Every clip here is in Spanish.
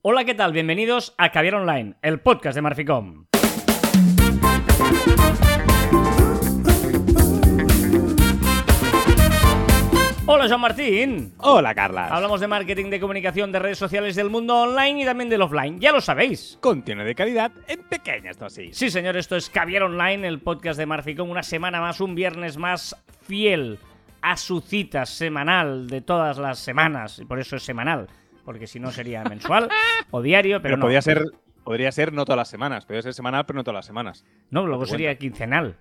Hola, ¿qué tal? Bienvenidos a Caviar Online, el podcast de Marficom. Hola, Joan Martín. Hola, Carlas. Hablamos de marketing, de comunicación, de redes sociales del mundo online y también del offline. Ya lo sabéis. Contenido de calidad en pequeñas dosis. Sí, señor, esto es Caviar Online, el podcast de Marficom. Una semana más, un viernes más fiel a su cita semanal de todas las semanas. Y por eso es semanal, porque si no sería mensual o diario, pero, Pero no. podría ser, podría ser no todas las semanas. Podría ser semanal, pero no todas las semanas. No, luego Cuenta. sería quincenal.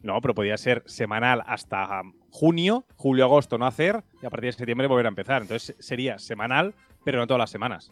No, pero podría ser semanal hasta junio, julio, agosto no hacer y a partir de septiembre volver a empezar. Entonces sería semanal, pero no todas las semanas.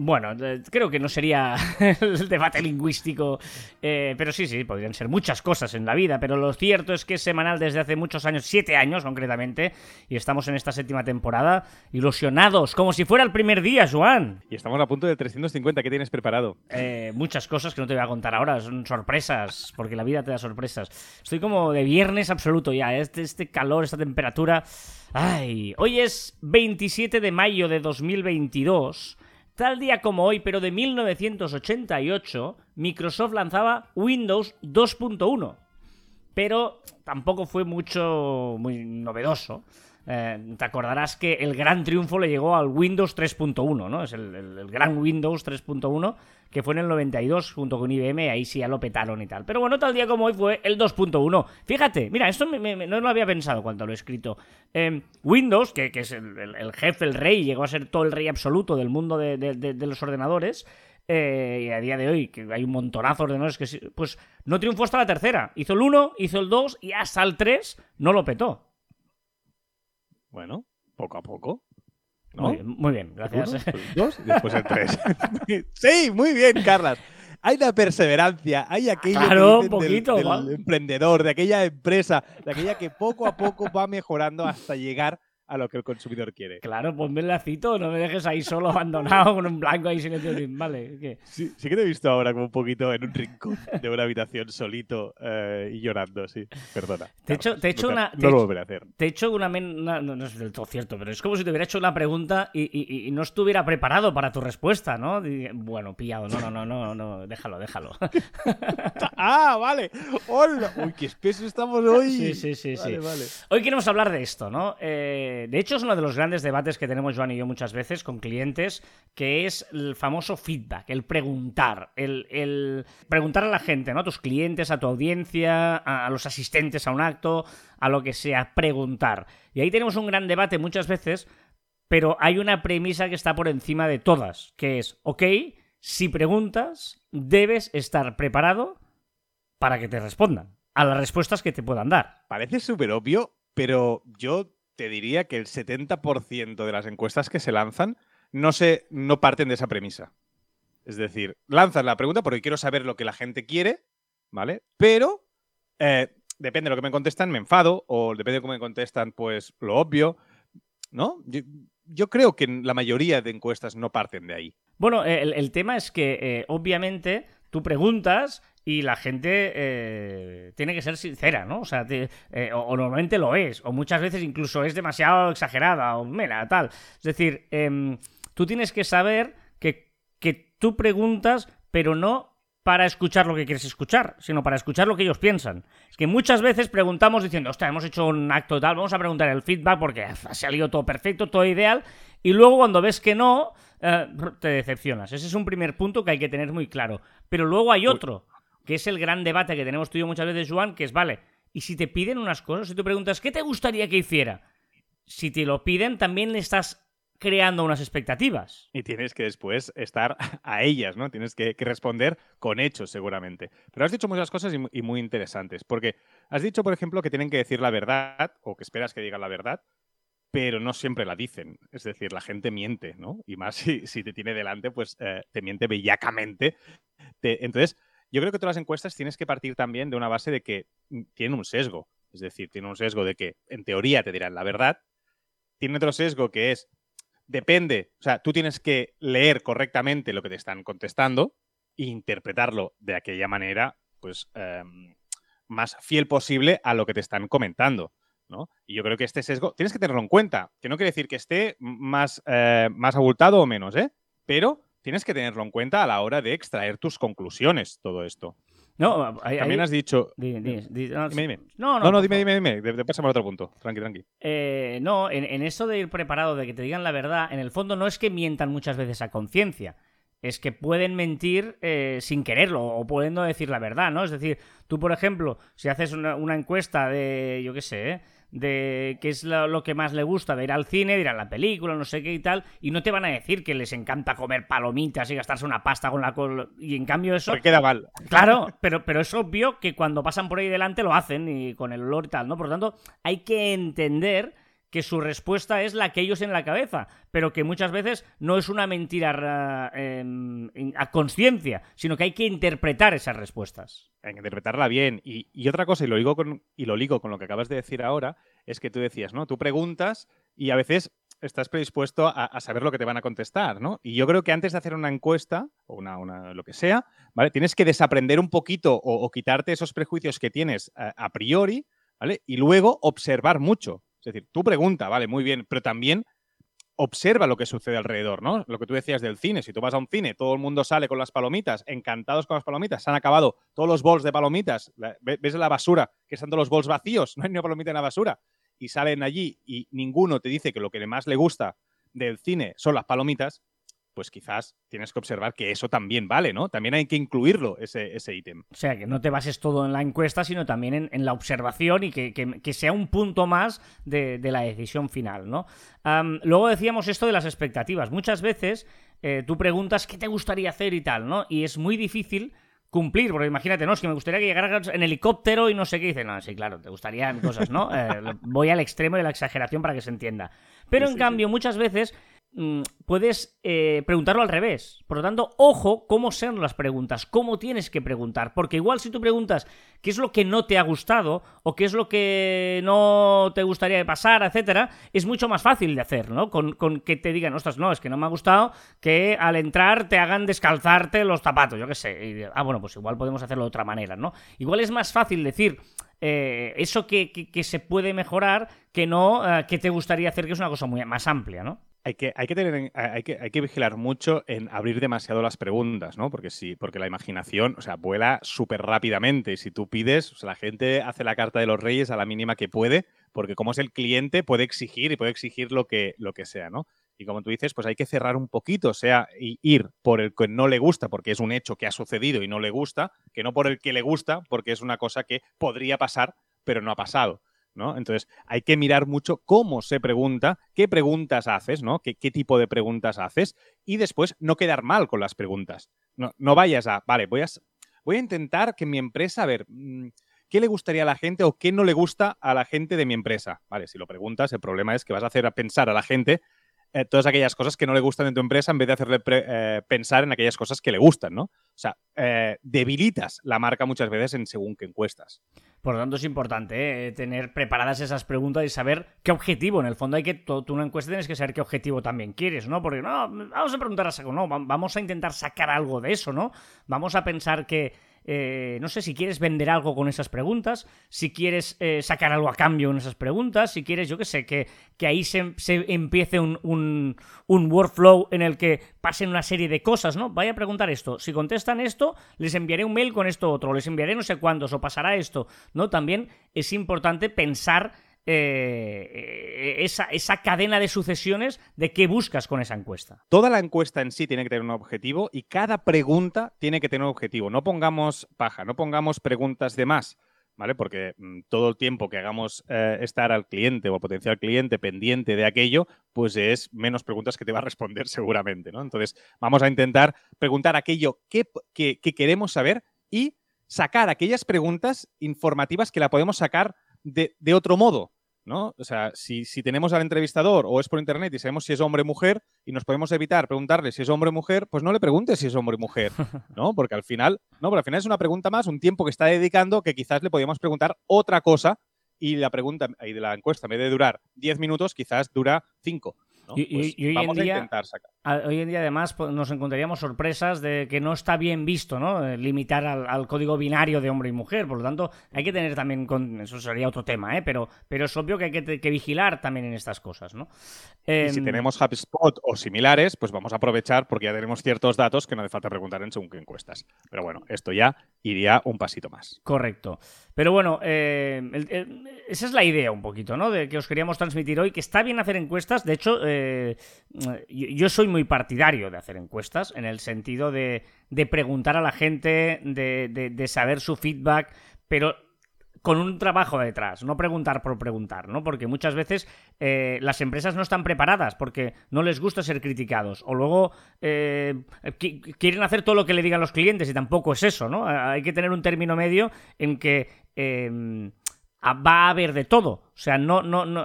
Bueno, eh, creo que no sería el debate lingüístico, eh, pero sí, sí, podrían ser muchas cosas en la vida, pero lo cierto es que es semanal desde hace muchos años, siete años concretamente, y estamos en esta séptima temporada, ilusionados, como si fuera el primer día, Joan. Y estamos a punto de 350. ¿Qué tienes preparado? Eh, muchas cosas que no te voy a contar ahora, son sorpresas, porque la vida te da sorpresas. Estoy como de viernes absoluto ya, este, este calor, esta temperatura. Ay, hoy es 27 de mayo de 2022. Tal día como hoy, pero de 1988, Microsoft lanzaba Windows 2.1. Pero tampoco fue mucho, muy novedoso. Eh, te acordarás que el gran triunfo le llegó al Windows 3.1, ¿no? Es el, gran Windows 3.1 que fue en el 92 junto con IBM, ahí sí ya lo petaron y tal. Pero bueno, tal día como hoy fue el 2.1. Fíjate, mira, esto no lo había pensado cuando lo he escrito. Eh, Windows, que, es el, jefe, el rey, llegó a ser todo el rey absoluto del mundo de los ordenadores. eh, y a día de hoy, que hay un montonazo de ordenadores que sí, pues no triunfó hasta la tercera. Hizo el 1, hizo el 2 y hasta el 3 no lo petó. Bueno, poco a poco. ¿no? Muy bien, muy bien, gracias. Uno, pues dos, y después el tres. sí, muy bien, Carlas. Hay la perseverancia, hay aquello Claro, que del- poquito, del, emprendedor, de aquella empresa, de aquella que poco a poco va mejorando hasta llegar a lo que el consumidor quiere. Claro, ponme el lacito, no me dejes ahí solo abandonado con un blanco ahí silencio. Vale, ¿qué? Sí, sí que te he visto ahora como un poquito en un rincón de una habitación solito eh, y llorando, sí. Perdona. Te he hecho- te he hecho una- No lo volveré a hacer. Te he hecho una, una- no, no es del todo cierto, pero es como si te hubiera hecho una pregunta y, y- y no estuviera preparado para tu respuesta, ¿no? Y- bueno, pillado, no, no, no, no, no, déjalo, déjalo. ¡Ah, vale! ¡Hola! ¡Uy, qué espeso estamos hoy! Sí, sí, sí, Vale, sí. vale. Hoy queremos hablar de esto, ¿no? Eh, de hecho, es uno de los grandes debates que tenemos Joan y yo muchas veces con clientes, que es el famoso feedback, el preguntar, el, el preguntar a la gente, ¿no? A tus clientes, a tu audiencia, a, a los asistentes a un acto, a lo que sea, preguntar. Y ahí tenemos un gran debate muchas veces, pero hay una premisa que está por encima de todas, que es, ok, si preguntas, debes estar preparado para que te respondan a las respuestas que te puedan dar. Parece súper obvio, pero yo te diría que el 70% de las encuestas que se lanzan no, se, no parten de esa premisa. Es decir, lanzan la pregunta porque quiero saber lo que la gente quiere, ¿vale? Pero eh, depende de lo que me contestan, me enfado, o depende de cómo me contestan, pues lo obvio, ¿no? Yo, creo que la mayoría de encuestas no parten de ahí. Bueno, el, el tema es que eh, obviamente tú preguntas y la gente eh, tiene que ser sincera, ¿no? O sea, te- eh, o, o normalmente lo es, o muchas veces incluso es demasiado exagerada, o mira, tal. Es decir, em, tú tienes que saber que, que tú preguntas, pero no para escuchar lo que quieres escuchar, sino para escuchar lo que ellos piensan. Es que muchas veces preguntamos diciendo, ostras, hemos hecho un acto tal, vamos a preguntar el feedback porque ha salido todo perfecto, todo ideal, y luego cuando ves que no, eh, te decepcionas. Ese es un primer punto que hay que tener muy claro. Pero luego hay otro, que es el gran debate que tenemos tú muchas veces, Juan, que es, vale, y si te piden unas cosas, si tú preguntas, ¿qué te gustaría que hiciera? Si te lo piden, también estás creando unas expectativas. Y tienes que después estar a ellas, ¿no? Tienes que, responder con hechos, seguramente. Pero has dicho muchas cosas y, mu- y muy interesantes. Porque has dicho, por ejemplo, que tienen que decir la verdad, o que esperas que digan la verdad, pero no siempre la dicen. Es decir, la gente miente, ¿no? Y más si, si te tiene delante, pues eh, te miente bellacamente. Te- entonces, yo creo que todas las encuestas tienes que partir también de una base de que mm, tienen un sesgo. Es decir, tienen un sesgo de que en teoría te dirán la verdad. Tiene otro sesgo que es depende, o sea, tú tienes que leer correctamente lo que te están contestando e interpretarlo de aquella manera, pues, em, más fiel posible a lo que te están comentando. ¿no? Y yo creo que este sesgo tienes que tenerlo en cuenta, que no quiere decir que esté más, eh, más abultado o menos, ¿eh? pero tienes que tenerlo en cuenta a la hora de extraer tus conclusiones, todo esto. No, También has dicho... Dime, dime, no, dime, No, no, no, dime, dime, dime. De, pasamos a otro punto. Tranqui, tranqui. Eh, no, en, en eso de ir preparado, de que te digan la verdad, en el fondo no es que mientan muchas veces a conciencia es que pueden mentir eh, sin quererlo o pueden no decir la verdad, ¿no? Es decir, tú, por ejemplo, si haces una, encuesta de, yo qué sé, ¿eh? de qué es lo, que más le gusta de ir al cine, de ir a la película, no sé qué y tal, y no te van a decir que les encanta comer palomitas y gastarse una pasta con la col y en cambio eso Porque queda mal. Claro, pero pero es obvio que cuando pasan por ahí delante lo hacen y con el olor y tal, ¿no? Por lo tanto, hay que entender que su respuesta es la que ellos en la cabeza, pero que muchas veces no es una mentira em, a conciencia, sino que hay que interpretar esas respuestas. Hay que interpretarla bien. Y, otra cosa, y lo, digo con, y lo ligo con lo que acabas de decir ahora, es que tú decías, ¿no? Tú preguntas y a veces estás predispuesto a, saber lo que te van a contestar, ¿no? Y yo creo que antes de hacer una encuesta, o una, lo que sea, ¿vale? Tienes que desaprender un poquito o, quitarte esos prejuicios que tienes a priori, ¿vale? Y luego observar mucho. Es decir, tú pregunta, vale, muy bien, pero también observa lo que sucede alrededor, ¿no? Lo que tú decías del cine. Si tú vas a un cine, todo el mundo sale con las palomitas, encantados con las palomitas, se han acabado todos los bols de palomitas, ves la basura, que están todos los bols vacíos, no hay ni una palomita en la basura, y salen allí y ninguno te dice que lo que más le gusta del cine son las palomitas, pues quizás tienes que observar que eso también vale, ¿no? También hay que incluirlo, ese, ítem. O sea, que no te bases todo en la encuesta, sino también en, la observación y que, sea un punto más de, la decisión final, ¿no? luego decíamos esto de las expectativas. Muchas veces eh, tú preguntas qué te gustaría hacer y tal, ¿no? Y es muy difícil cumplir, porque imagínate, no, es que me gustaría que llegaras en helicóptero y no sé qué. Dice, no, sí, claro, te gustarían cosas, ¿no? Eh, voy al extremo de la exageración para que se entienda. Pero en cambio, muchas veces puedes eh, preguntarlo al revés. Por lo tanto, ojo cómo sean las preguntas, cómo tienes que preguntar. Porque igual si tú preguntas qué es lo que no te ha gustado o qué es lo que no te gustaría pasar, etcétera, es mucho más fácil de hacer, ¿no? Con, que te digan, ostras, no, es que no me ha gustado que al entrar te hagan descalzarte los zapatos, yo qué sé. ah, bueno, pues igual podemos hacerlo de otra manera, ¿no? Igual es más fácil decir. Eh, eso que, se puede mejorar que no eh, que te gustaría hacer, que es una cosa muy más amplia, ¿no? Hay que, hay que tener, hay que, hay que vigilar mucho en abrir demasiado las preguntas, ¿no? Porque sí, porque la imaginación, o sea, vuela súper rápidamente. Y si tú pides, la gente hace la carta de los reyes a la mínima que puede, porque como es el cliente, puede exigir y puede exigir lo que, lo que sea, ¿no? Y como tú dices, pues hay que cerrar un poquito, o sea, ir por el que no le gusta, porque es un hecho que ha sucedido y no le gusta, que no por el que le gusta, porque es una cosa que podría pasar, pero no ha pasado. Entonces, hay que mirar mucho cómo se pregunta, qué preguntas haces, ¿no? Qué, tipo de preguntas haces y después no quedar mal con las preguntas. No, no vayas a, vale, voy a, a intentar que mi empresa, a ver, mm, ¿qué le gustaría a la gente o qué no le gusta a la gente de mi empresa? Vale, si lo preguntas, el problema es que vas a hacer pensar a la gente eh, todas aquellas cosas que no le gustan en tu empresa en vez de hacerle eh, pensar en aquellas cosas que le gustan, ¿no? O sea, eh, debilitas la marca muchas veces en según qué encuestas. Por lo tanto, es importante tener preparadas esas preguntas y saber qué objetivo. En el fondo, hay que tú una encuesta tienes que saber qué objetivo también quieres, ¿no? Porque no, vamos a preguntar a saco, no, vamos a intentar sacar algo de eso, ¿no? Vamos a pensar que eh, no sé si quieres vender algo con esas preguntas, si quieres eh, sacar algo a cambio en esas preguntas, si quieres, yo qué sé, que, que ahí se, empiece un, un, workflow en el que pasen una serie de cosas, ¿no? Vaya a preguntar esto. Si contestan esto, les enviaré un mail con esto otro, les enviaré no sé cuántos, o pasará esto, ¿no? También es importante pensar eh, esa, esa, cadena de sucesiones de qué buscas con esa encuesta. Toda la encuesta en sí tiene que tener un objetivo y cada pregunta tiene que tener un objetivo. No pongamos paja, no pongamos preguntas de más. ¿Vale? Porque mm, todo el tiempo que hagamos eh, estar al cliente o al potencial cliente pendiente de aquello, pues es menos preguntas que te va a responder seguramente, ¿no? Entonces, vamos a intentar preguntar aquello que, que queremos saber y sacar aquellas preguntas informativas que la podemos sacar de, de otro modo, ¿no? O sea, si, tenemos al entrevistador o es por internet y sabemos si es hombre o mujer y nos podemos evitar preguntarle si es hombre o mujer, pues no le preguntes si es hombre o mujer, ¿no? Porque al final, no, pero al final es una pregunta más, un tiempo que está dedicando que quizás le podríamos preguntar otra cosa y la pregunta y de la encuesta en vez de durar 10 minutos, quizás dura 5. Y, y- Pues y hoy, vamos en a día, intentar sacar. hoy en día, además, pues, nos encontraríamos sorpresas de que no está bien visto, ¿no? Eh, Limitar al, al código binario de hombre y mujer. Por lo tanto, hay que tener también. Con... Eso sería otro tema, ¿eh? Pero, pero es obvio que hay que, vigilar también en estas cosas, ¿no? Y si Em, tenemos HubSpot o similares, pues vamos a aprovechar porque ya tenemos ciertos datos que no hace falta preguntar en según qué encuestas. Pero bueno, esto ya iría un pasito más. Correcto. Pero bueno, eh, esa es la idea un poquito, ¿no? De que os queríamos transmitir hoy, que está bien hacer encuestas. De hecho, eh, yo, soy muy partidario de hacer encuestas, en el sentido de, preguntar a la gente, de- de saber su feedback, pero con un trabajo detrás, no preguntar por preguntar, ¿no? Porque muchas veces eh, las empresas no están preparadas porque no les gusta ser criticados o luego eh, qui- quieren hacer todo lo que le digan los clientes y tampoco es eso, ¿no? Hay que tener un término medio en que eh, a- va a haber de todo. O sea, no, no, no.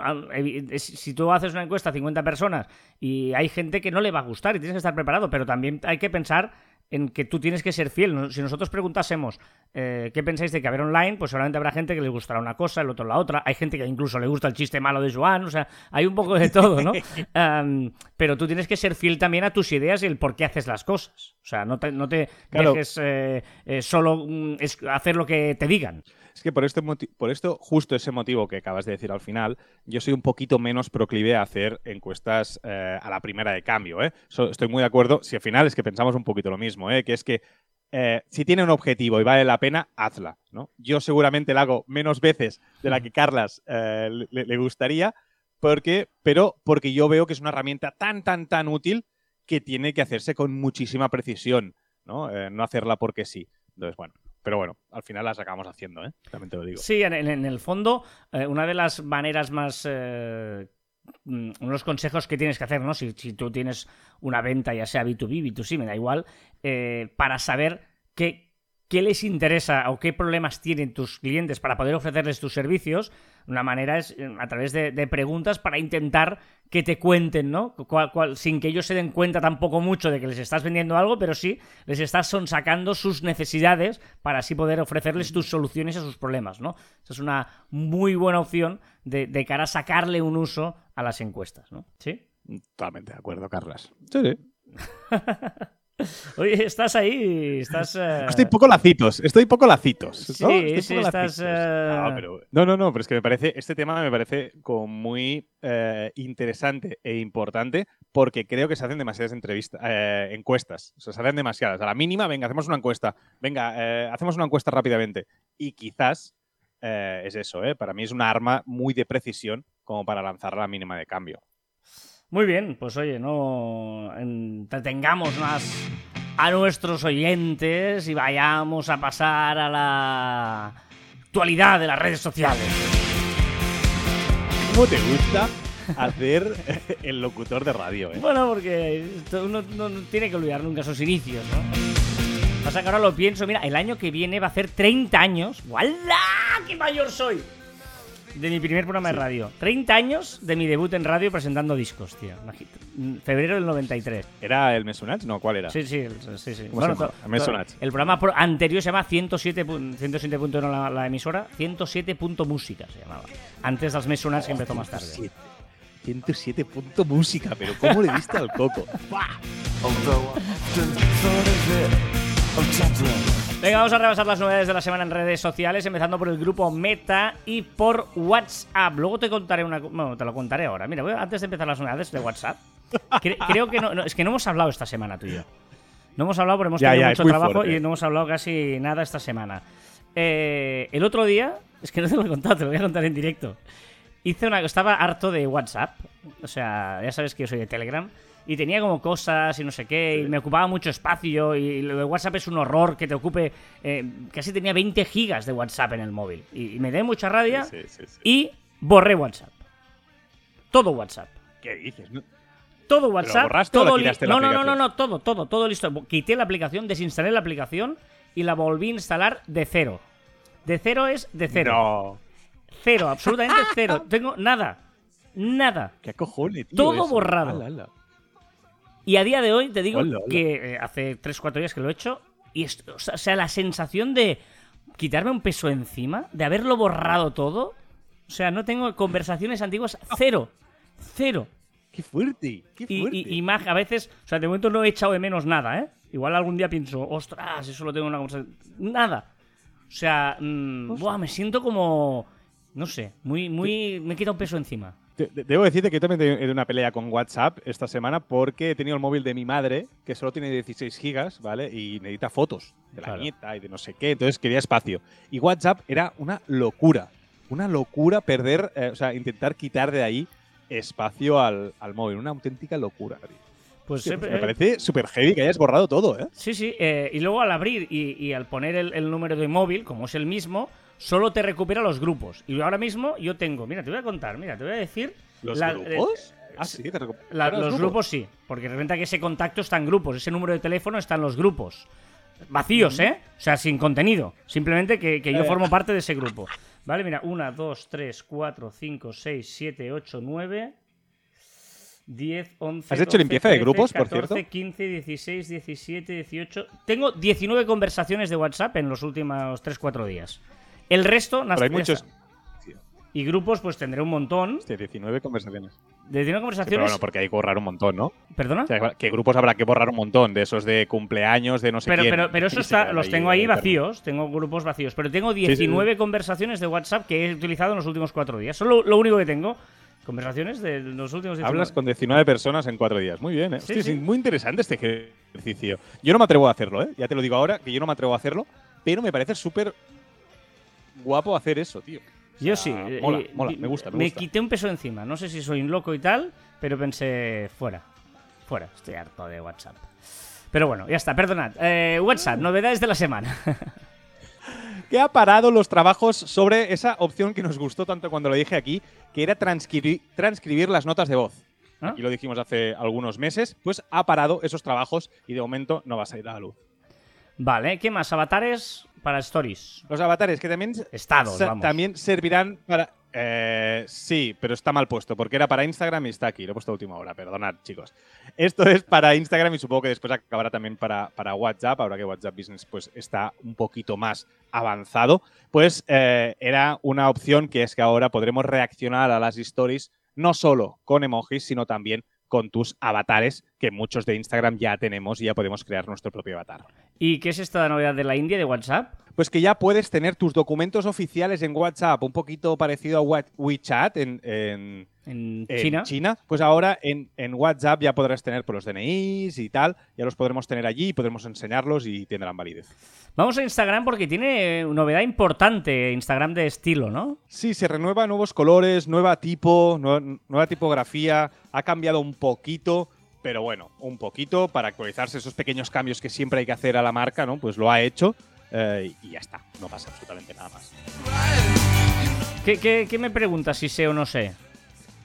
Si tú haces una encuesta a 50 personas y hay gente que no le va a gustar y tienes que estar preparado, pero también hay que pensar en que tú tienes que ser fiel. Si nosotros preguntásemos eh, qué pensáis de que haber online, pues seguramente habrá gente que les gustará una cosa, el otro la otra. Hay gente que incluso le gusta el chiste malo de Joan, o sea, hay un poco de todo, ¿no? Am, pero tú tienes que ser fiel también a tus ideas y el por qué haces las cosas. O sea, no te, no te Claro. dejes eh, eh, solo mm, es- hacer lo que te digan. Es que por, este por esto, justo ese motivo que acabas de decir al final, yo soy un poquito menos proclive a hacer encuestas eh, a la primera de cambio. ¿eh? So- estoy muy de acuerdo, si al final es que pensamos un poquito lo mismo, ¿eh? que es que eh, si tiene un objetivo y vale la pena, hazla. ¿no? Yo seguramente la hago menos veces de la que Carlas eh, le, le gustaría, porque, pero porque yo veo que es una herramienta tan, tan, tan útil que tiene que hacerse con muchísima precisión, ¿no? Eh, no hacerla porque sí. Entonces, bueno, pero bueno, al final las acabamos haciendo, ¿eh? También te lo digo. Sí, en, en- el fondo, eh, una de las maneras más. eh, mm, unos consejos que tienes que hacer, ¿no? Si, si tú tienes una venta, ya sea B2B, B2C, me da igual, eh, para saber qué, qué les interesa o qué problemas tienen tus clientes para poder ofrecerles tus servicios, una manera es eh, a través de, de preguntas para intentar que te cuenten, ¿no? Sin que ellos se den cuenta tampoco mucho de que les estás vendiendo algo, pero sí les estás sonsacando sus necesidades para así poder ofrecerles tus soluciones a sus problemas, ¿no? Esa es una muy buena opción de, de cara a sacarle un uso a las encuestas, ¿no? ¿Sí? Totalmente de acuerdo, Carlas. Sí, sí. Oye, estás ahí, estás... eh, Estoy poco lacitos, estoy poco lacitos. ¿no? Sí, Estoy sí, poco estás, lacitos. eh, No, pero- no, no, no, pero es que me parece, este tema me parece como muy eh, interesante e importante porque creo que se hacen demasiadas entrevistas, eh, encuestas. O sea, se hacen demasiadas. A la mínima, venga, hacemos una encuesta. Venga, eh, hacemos una encuesta rápidamente. Y quizás eh, es eso, ¿eh? Para mí es una arma muy de precisión como para lanzar la mínima de cambio. Muy bien, pues oye, no entretengamos más a nuestros oyentes y vayamos a pasar a la actualidad de las redes sociales. ¿Cómo te gusta hacer el locutor de radio, eh? Bueno, porque uno no, no tiene que olvidar nunca sus inicios, ¿no? Pasa que ahora lo pienso, mira, el año que viene va a hacer 30 años. ¡Wala! ¡Qué mayor soy! De mi primer programa de radio. 30 años de mi debut en radio presentando discos, tío. Imagínate. Febrero del 93. ¿Era el Mesunach? No, ¿cuál era? Sí, sí, el- sí, suena. el programa pro- anterior se llama 107, pu- 107.1 la, la emisora, 107. música se llamaba. Antes dels més sonats que empezó más tarde. 107. 107 punto música, pero ¿cómo le diste al coco? Venga, vamos a repasar las novedades de la semana en redes sociales, empezando por el grupo Meta y por WhatsApp. Luego te contaré una... Bueno, te lo contaré ahora. Mira, voy a- antes de empezar las novedades de WhatsApp, cre- creo que no, no, Es que no hemos hablado esta semana tú y yo. No hemos hablado porque hemos tenido ya, mucho trabajo fuerte. y no hemos hablado casi nada esta semana. Eh, el otro día... Es que no te lo he contado, te lo voy a contar en directo. Hice una... Estaba harto de WhatsApp. O sea, ya sabes que yo soy de Telegram. Y tenía como cosas y no sé qué, y me ocupaba mucho espacio, y lo de WhatsApp es un horror que te ocupe... eh, casi tenía 20 gigas de WhatsApp en el móvil. Y, y me dio mucha rabia Sí, sí, sí. y borré WhatsApp. Todo WhatsApp. ¿Qué dices? No- Todo WhatsApp. todo li- no, no, no, no, no, todo, todo, todo listo. Quité la aplicación, desinstalé la aplicación y la volví a instalar de cero. De cero es de cero. No. Cero, absolutamente cero. Tengo nada. Nada. ¿Qué cojones, tío? Todo eso? borrado. Ala, ala. Y a día de hoy te digo Hola, hola. que eh, hace 3-4 días que lo he hecho. Y esto, o sea, la sensación de quitarme un peso encima, de haberlo borrado todo. O sea, no tengo conversaciones antiguas. Cero. Cero. Qué fuerte, qué fuerte. y, y mag- a veces, o sea, de momento no he echado de menos nada, ¿eh? Igual algún día pienso, ostras, eso lo tengo en una conversación. Nada. O sea, mm, buah, me siento como. No sé, muy, muy. Me he quitado un peso encima. Debo decirte que yo también he tenido una pelea con WhatsApp esta semana porque he tenido el móvil de mi madre que solo tiene 16 gigas, ¿vale? Y necesita fotos de la Claro. nieta y de no sé qué, entonces quería espacio. Y WhatsApp era una locura, una locura perder, eh, o sea, intentar quitar de ahí espacio al, al móvil, una auténtica locura. Pues, he- pues me parece súper heavy que hayas borrado todo, ¿eh? Sí, sí. eh, y luego al abrir y, y al poner el, el número de móvil, como es el mismo, solo te recupera los grupos. Y ahora mismo yo tengo, mira, te voy a contar, mira, te voy a decir. ¿Los la- grupos? eh, ah, sí, te recu- la- los grupos sí, porque resulta que ese contacto está en grupos, ese número de teléfono está en los grupos. Vacíos, ¿eh? O sea, sin contenido. Simplemente que, que yo Eh. formo parte de ese grupo. Vale, mira, 1, 2, 3, 4, 5, 6, 7, 8, 9, 10, 11. ¿Has hecho limpieza de grupos, por 14, cierto? 15, 16, 17, 18. Tengo 19 conversaciones de WhatsApp en los últimos 3, 4 días. El resto, Pero hay muchos. Y grupos, pues tendré un montón. Hostia, 19 conversaciones. De 19 Pero conversaciones. bueno, porque hay que borrar un montón, ¿no? ¿Perdona? O sea, ¿qué grupos habrá que borrar un montón? De esos de cumpleaños, de no sé Pero, quién. pero, pero eso está, los tengo ahí vacíos, tengo grupos vacíos, pero tengo sí, sí. 19 conversaciones de WhatsApp que he utilizado en los últimos cuatro días. Solo lo único que tengo, conversaciones de los últimos 19. Hablas con 19 personas en cuatro días. Muy bien, ¿eh? Hostia, es muy interesante este ejercicio. Yo no me atrevo a hacerlo, ¿eh? Ya te lo digo ahora, que yo no me atrevo a hacerlo, pero me parece súper guapo hacer eso, tío. O Yo sí. eh, Mola, eh, mola, vi- me gusta, me, Me gusta. quité un peso encima. No sé si soy un loco y tal, pero pensé, fuera. Fuera. Estoy harto de WhatsApp. Pero bueno, ya está, perdonad. Eh, WhatsApp, novedades de la semana. que ha parado los trabajos sobre esa opción que nos gustó tanto cuando lo dije aquí, que era transcribir, transcribir las notas de voz. ¿Ah? Y lo dijimos hace algunos meses, pues ha parado esos trabajos y de momento no va a salir a la luz. Vale, ¿qué más? Avatares para Stories. Los avatares que también, Estados, vamos. también servirán para... eh, sí, pero está mal puesto, porque era para Instagram y está aquí. Lo he puesto a última hora, perdonad, chicos. Esto es para Instagram y supongo que después acabará también para, para WhatsApp, ahora que WhatsApp Business pues, está un poquito más avanzado. Pues eh, era una opción que es que ahora podremos reaccionar a las stories no solo con emojis, sino también con tus avatares, que muchos de Instagram ya tenemos y ya podemos crear nuestro propio avatar. ¿Y qué es esta novedad de la India de WhatsApp? Pues que ya puedes tener tus documentos oficiales en WhatsApp, un poquito parecido a WeChat en, en- En en China. Pues ahora en, WhatsApp ya podrás tener por los DNIs y tal, ya los podremos tener allí y podremos enseñarlos y tendrán validez. Vamos a Instagram porque tiene novedad importante, Instagram de estilo, ¿no? Sí, se renueva nuevos colores, nueva tipo, nue- nueva tipografía, ha cambiado un poquito, pero bueno, un poquito para actualizarse esos pequeños cambios que siempre hay que hacer a la marca, ¿no? Pues lo ha hecho eh, y ya está, no pasa absolutamente nada más. ¿Qué, qué, qué me preguntas si sé o no sé?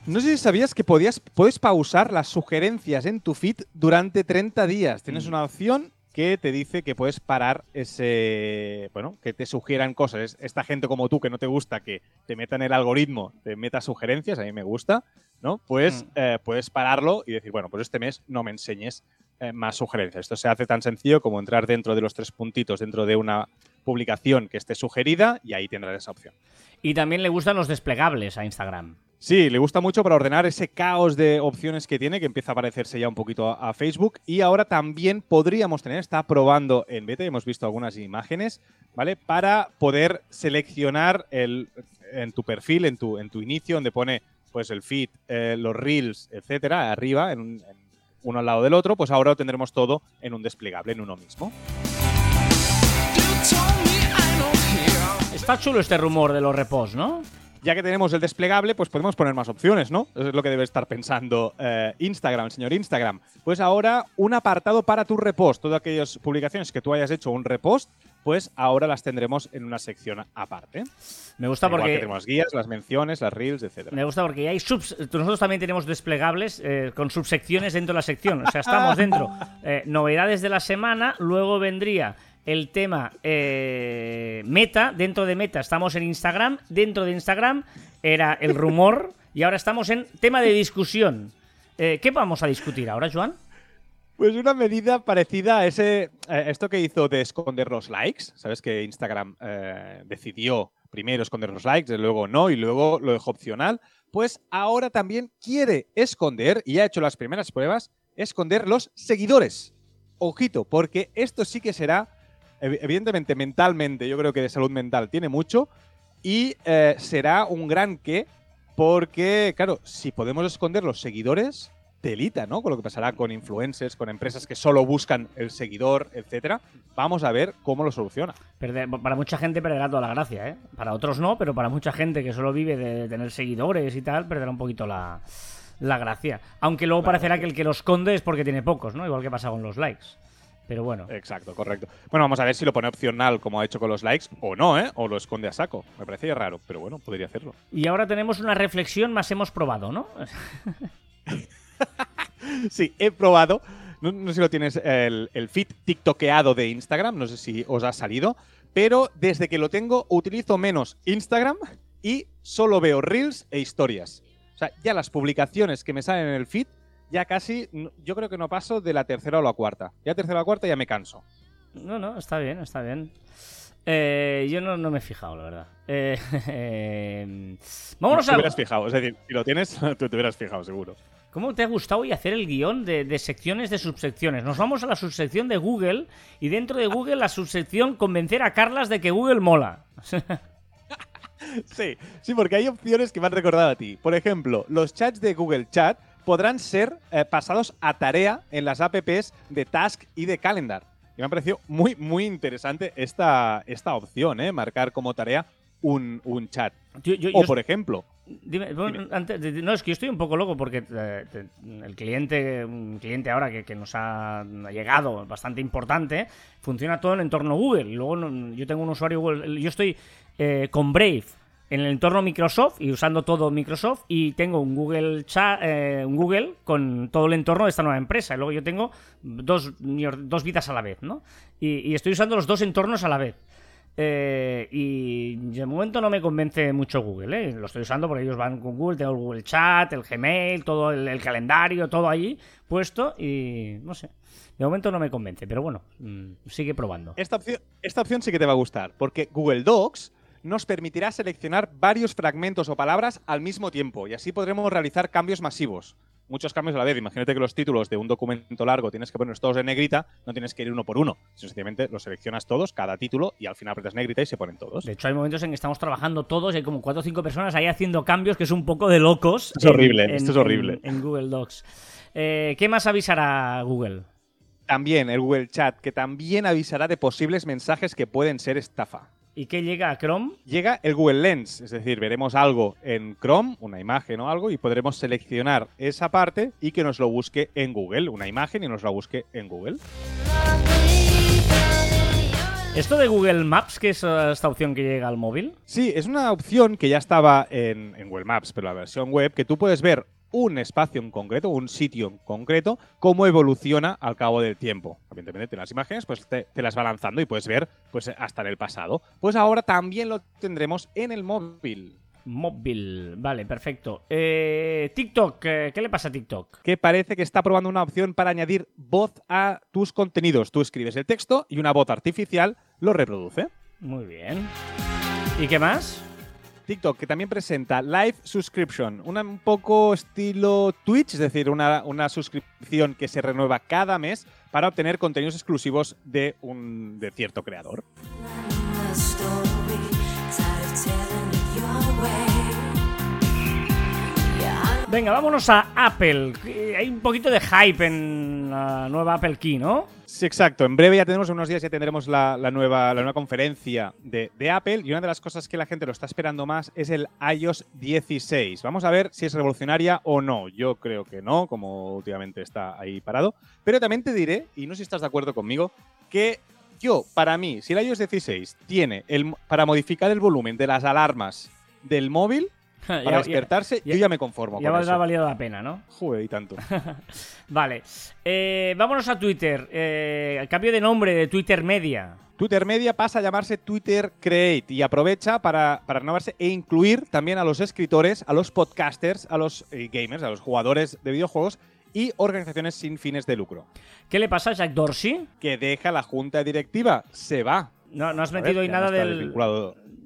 No sé si sabías que podías, puedes pausar las sugerencias en tu feed durante 30 días. Tienes una opción que te dice que puedes parar ese. Bueno, que te sugieran cosas. Es- Esta gente como tú que no te gusta que te meta en el algoritmo, te meta sugerencias, a mí me gusta, ¿no? Pues Mm. eh, puedes pararlo y decir, bueno, pues este mes no me enseñes eh, más sugerencias. Esto se hace tan sencillo como entrar dentro de los tres puntitos dentro de una publicación que esté sugerida y ahí tendrás esa opción. Y también le gustan los desplegables a Instagram. Sí, le gusta mucho para ordenar ese caos de opciones que tiene, que empieza a parecerse ya un poquito a, a Facebook. Y ahora también podríamos tener, está probando en beta, hemos visto algunas imágenes, ¿vale? Para poder seleccionar el, en tu perfil, en tu, en tu inicio, donde pone pues el feed, eh, los reels, etcétera, arriba, en, un- en uno al lado del otro, pues ahora lo tendremos todo en un desplegable, en uno mismo. Está chulo este rumor de los repos, ¿no? Ya que tenemos el desplegable, pues podemos poner más opciones, ¿no? Eso es lo que debe estar pensando eh, Instagram, señor Instagram. Pues ahora un apartado para tu repost. Todas aquellas publicaciones que tú hayas hecho un repost, pues ahora las tendremos en una sección aparte. Me gusta Igual que porque tenemos las guías, las menciones, las reels, etcétera. me gusta porque hay subs. Nosotros también tenemos desplegables eh, con subsecciones dentro de la sección. O sea, estamos dentro. eh, novedades de la semana. Luego vendría el tema eh, meta. Dentro de meta estamos en Instagram. Dentro de Instagram era el rumor. Y ahora estamos en tema de discusión. Eh, ¿Qué vamos a discutir ahora, Joan? Pues una medida parecida a ese eh, esto que hizo de esconder los likes. Sabes que Instagram eh, decidió primero esconder los likes, luego no, y luego lo dejó opcional. pues ahora también quiere esconder, y ha hecho las primeras pruebas, esconder los seguidores. Ojito, porque esto sí que será, evidentemente mentalmente, yo creo que de salud mental tiene mucho, y eh, será un gran qué, porque, claro, si podemos esconder los seguidores, telita, ¿no? Con lo que pasará con influencers, con empresas que solo buscan el seguidor, etcétera. Vamos a ver cómo lo soluciona. Perder- para mucha gente perderá toda la gracia, ¿eh? Para otros no, pero para mucha gente que solo vive de tener seguidores y tal, perderá un poquito la, la gracia. Aunque luego Claro, parecerá que el que lo esconde es porque tiene pocos, ¿no? Igual que pasa con los likes. Pero bueno. Exacto, correcto. Bueno, vamos a ver si lo pone opcional como ha hecho con los likes o no, ¿eh? O lo esconde a saco. Me parece raro, pero bueno, podría hacerlo. Y ahora tenemos una reflexión más hemos probado, ¿no? Sí, he probado. No, no sé si lo tienes el, el feed tiktokeado de Instagram, no sé si os ha salido, pero desde que lo tengo utilizo menos Instagram y solo veo reels e historias. O sea, ya las publicaciones que me salen en el feed, ya casi, yo creo que no paso de la tercera o la cuarta. Ya tercera o la cuarta ya me canso. No, no, está bien, está bien. Eh, yo no, no me he fijado, la verdad. Eh, eh, vámonos te a... hubieras fijado, es decir, si lo tienes, tú te hubieras fijado, seguro. ¿Cómo te ha gustado hoy hacer el guion de, de secciones de subsecciones? Nos vamos a la subsección de Google y dentro de Google la subsección convencer a Carlas de que Google mola. Sí, sí, porque hay opciones que me han recordado a ti. Por ejemplo, los chats de Google Chat podrán ser eh, pasados a tarea en las apps de Task y de Calendar. Y me ha parecido muy, muy interesante esta, esta opción, ¿eh? Marcar como tarea un, un chat. Yo- yo- O, yo- por ejemplo, Dime, antes no, es que yo estoy un poco loco porque eh, te- el cliente, un cliente ahora que, que nos ha llegado bastante importante, funciona todo en el entorno Google. Luego no- yo tengo un usuario Google, yo estoy eh, con Brave en el entorno Microsoft y usando todo Microsoft y tengo un Google chat, eh, un Google con todo el entorno de esta nueva empresa. Y luego yo tengo dos, dos vidas a la vez, ¿no? Y, estoy usando los dos entornos a la vez. Eh, y de momento no me convence mucho Google, ¿eh? Lo estoy usando porque ellos van con Google, tengo el Google Chat, el Gmail, todo el, calendario, todo allí puesto y no sé. De momento no me convence, pero bueno, mm, sigue probando. esta opción, esta opción sí que te va a gustar, porque Google Docs nos permitirá seleccionar varios fragmentos o palabras al mismo tiempo y así podremos realizar cambios masivos. Muchos cambios a la vez. Imagínate que los títulos de un documento largo tienes que ponerlos todos en negrita, no tienes que ir uno por uno. Sencillamente los seleccionas todos, cada título, y al final apretas negrita y se ponen todos. De hecho, hay momentos en que estamos trabajando todos y hay como cuatro o cinco personas ahí haciendo cambios que es un poco de locos. Es horrible, esto es horrible. En, en Google Docs. Eh, ¿Qué más avisará Google? También el Google Chat, que también avisará de posibles mensajes que pueden ser estafa. ¿Y qué llega a Chrome? Llega el Google Lens, es decir, veremos algo en Chrome, una imagen o algo, y podremos seleccionar esa parte y que nos lo busque en Google, una imagen y nos la busque en Google. ¿Esto de Google Maps, que es eh, esta opción que llega al móvil? Sí, es una opción que ya estaba en, en Google Maps, pero la versión web, que tú puedes ver un espacio en concreto, un sitio en concreto, cómo evoluciona al cabo del tiempo. Evidentemente, en las imágenes, pues te, te las va lanzando y puedes ver pues, hasta en el pasado. Pues ahora también lo tendremos en el móvil. Móvil, vale, perfecto. Eh, TikTok, ¿qué le pasa a TikTok? que parece que está probando una opción para añadir voz a tus contenidos. Tú escribes el texto y una voz artificial lo reproduce. Muy bien. ¿Y qué más? TikTok, que también presenta Live Subscription, un poco estilo Twitch, es decir, una, una suscripción que se renueva cada mes para obtener contenidos exclusivos de un de cierto creador. Venga, vámonos a Apple. Eh, Hay un poquito de hype en la nueva Apple Key, ¿no? Sí, exacto. En breve ya tenemos, en unos días ya tendremos la, la nueva, la nueva conferencia de, de Apple y una de las cosas que la gente lo está esperando más es el iOS 16. Vamos a ver si es revolucionaria o no. Yo creo que no, como últimamente está ahí parado. Pero también te diré, y no sé si estás de acuerdo conmigo, que yo, para mí, si el iOS 16 tiene el, para modificar el volumen de las alarmas del móvil para Ya- despertarse, ya- yo ya me conformo ya con eso. valido la pena, ¿no? Joder, y tanto. Vale. Eh, vámonos a Twitter. Eh, el cambio de nombre de Twitter Media. Twitter Media pasa a llamarse Twitter Create y aprovecha para, para renovarse e incluir también a los escritores, a los podcasters, a los eh, gamers, a los jugadores de videojuegos y organizaciones sin fines de lucro. ¿Qué le pasa a Jack Dorsey? Que deja la junta directiva, se va. No, no has ver, metido ahí ya no nada del,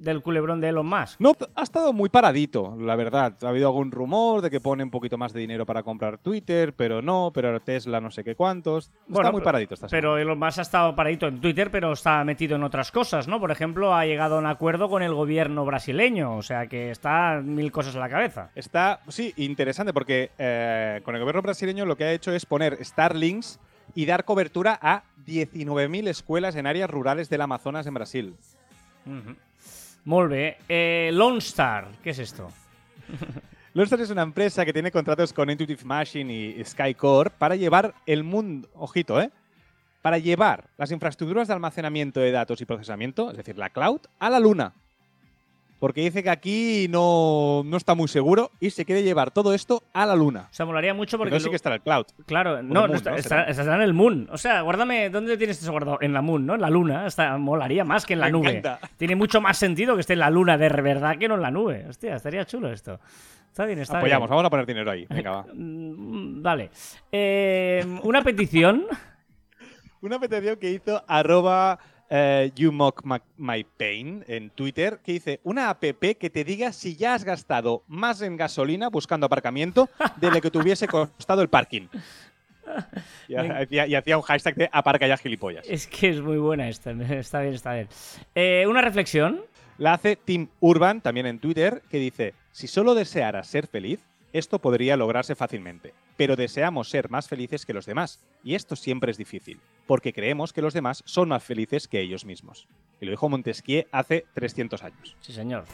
del culebrón de Elon Musk. No, ha estado muy paradito, la verdad. Ha habido algún rumor de que pone un poquito más de dinero para comprar Twitter, pero no, pero Tesla no sé qué cuántos. Bueno, está muy paradito esta Pero. Elon Musk ha estado paradito en Twitter, pero está metido en otras cosas, ¿no? Por ejemplo, ha llegado a un acuerdo con el gobierno brasileño, o sea que está mil cosas en la cabeza. Está, sí, interesante porque eh, con el gobierno brasileño lo que ha hecho es poner Starlinks y dar cobertura a 19.000 escuelas en áreas rurales del Amazonas en Brasil. Molt bé. Eh, Lone Star, ¿qué es esto? Lonestar es una empresa que tiene contratos con Intuitive Machine y Skycore para llevar el mundo, ojito, ¿eh? Para llevar las infraestructuras de almacenamiento de datos y procesamiento, es decir, la cloud, a la luna. Porque dice que aquí no, no está muy seguro y se quiere llevar todo esto a la luna. O sea, molaría mucho porque... Sí lu- que está el cloud. Claro, no, está, ¿no? está- está en el Moon. O sea, guárdame, ¿dónde tienes eso guardado? En la Moon, ¿no? En la Luna. Está, molaría más que en la Me nube. encanta. Tiene mucho más sentido que esté en la Luna de verdad que no en la nube. Hostia, estaría chulo esto. Está bien, está Apoyamos, bien. vamos a poner dinero ahí. Venga, va. Mm, Vale. Eh, una petición. Una petición que hizo arroba eh, you mock my pain en Twitter, que dice una app que te diga si ya has gastado más en gasolina buscando aparcamiento de lo que te hubiese costado el parking. Y, hacía, y hacía un hashtag de aparca ya gilipollas. Es que es muy buena esta. Está bien, está bien. Eh, una reflexión. La hace Tim Urban también en Twitter, que dice, si solo desearas ser feliz, esto podría lograrse fácilmente. Pero deseamos ser más felices que los demás. Y esto siempre es difícil, porque creemos que los demás son más felices que ellos mismos. Y lo dijo Montesquieu hace 300 años. Sí, señor.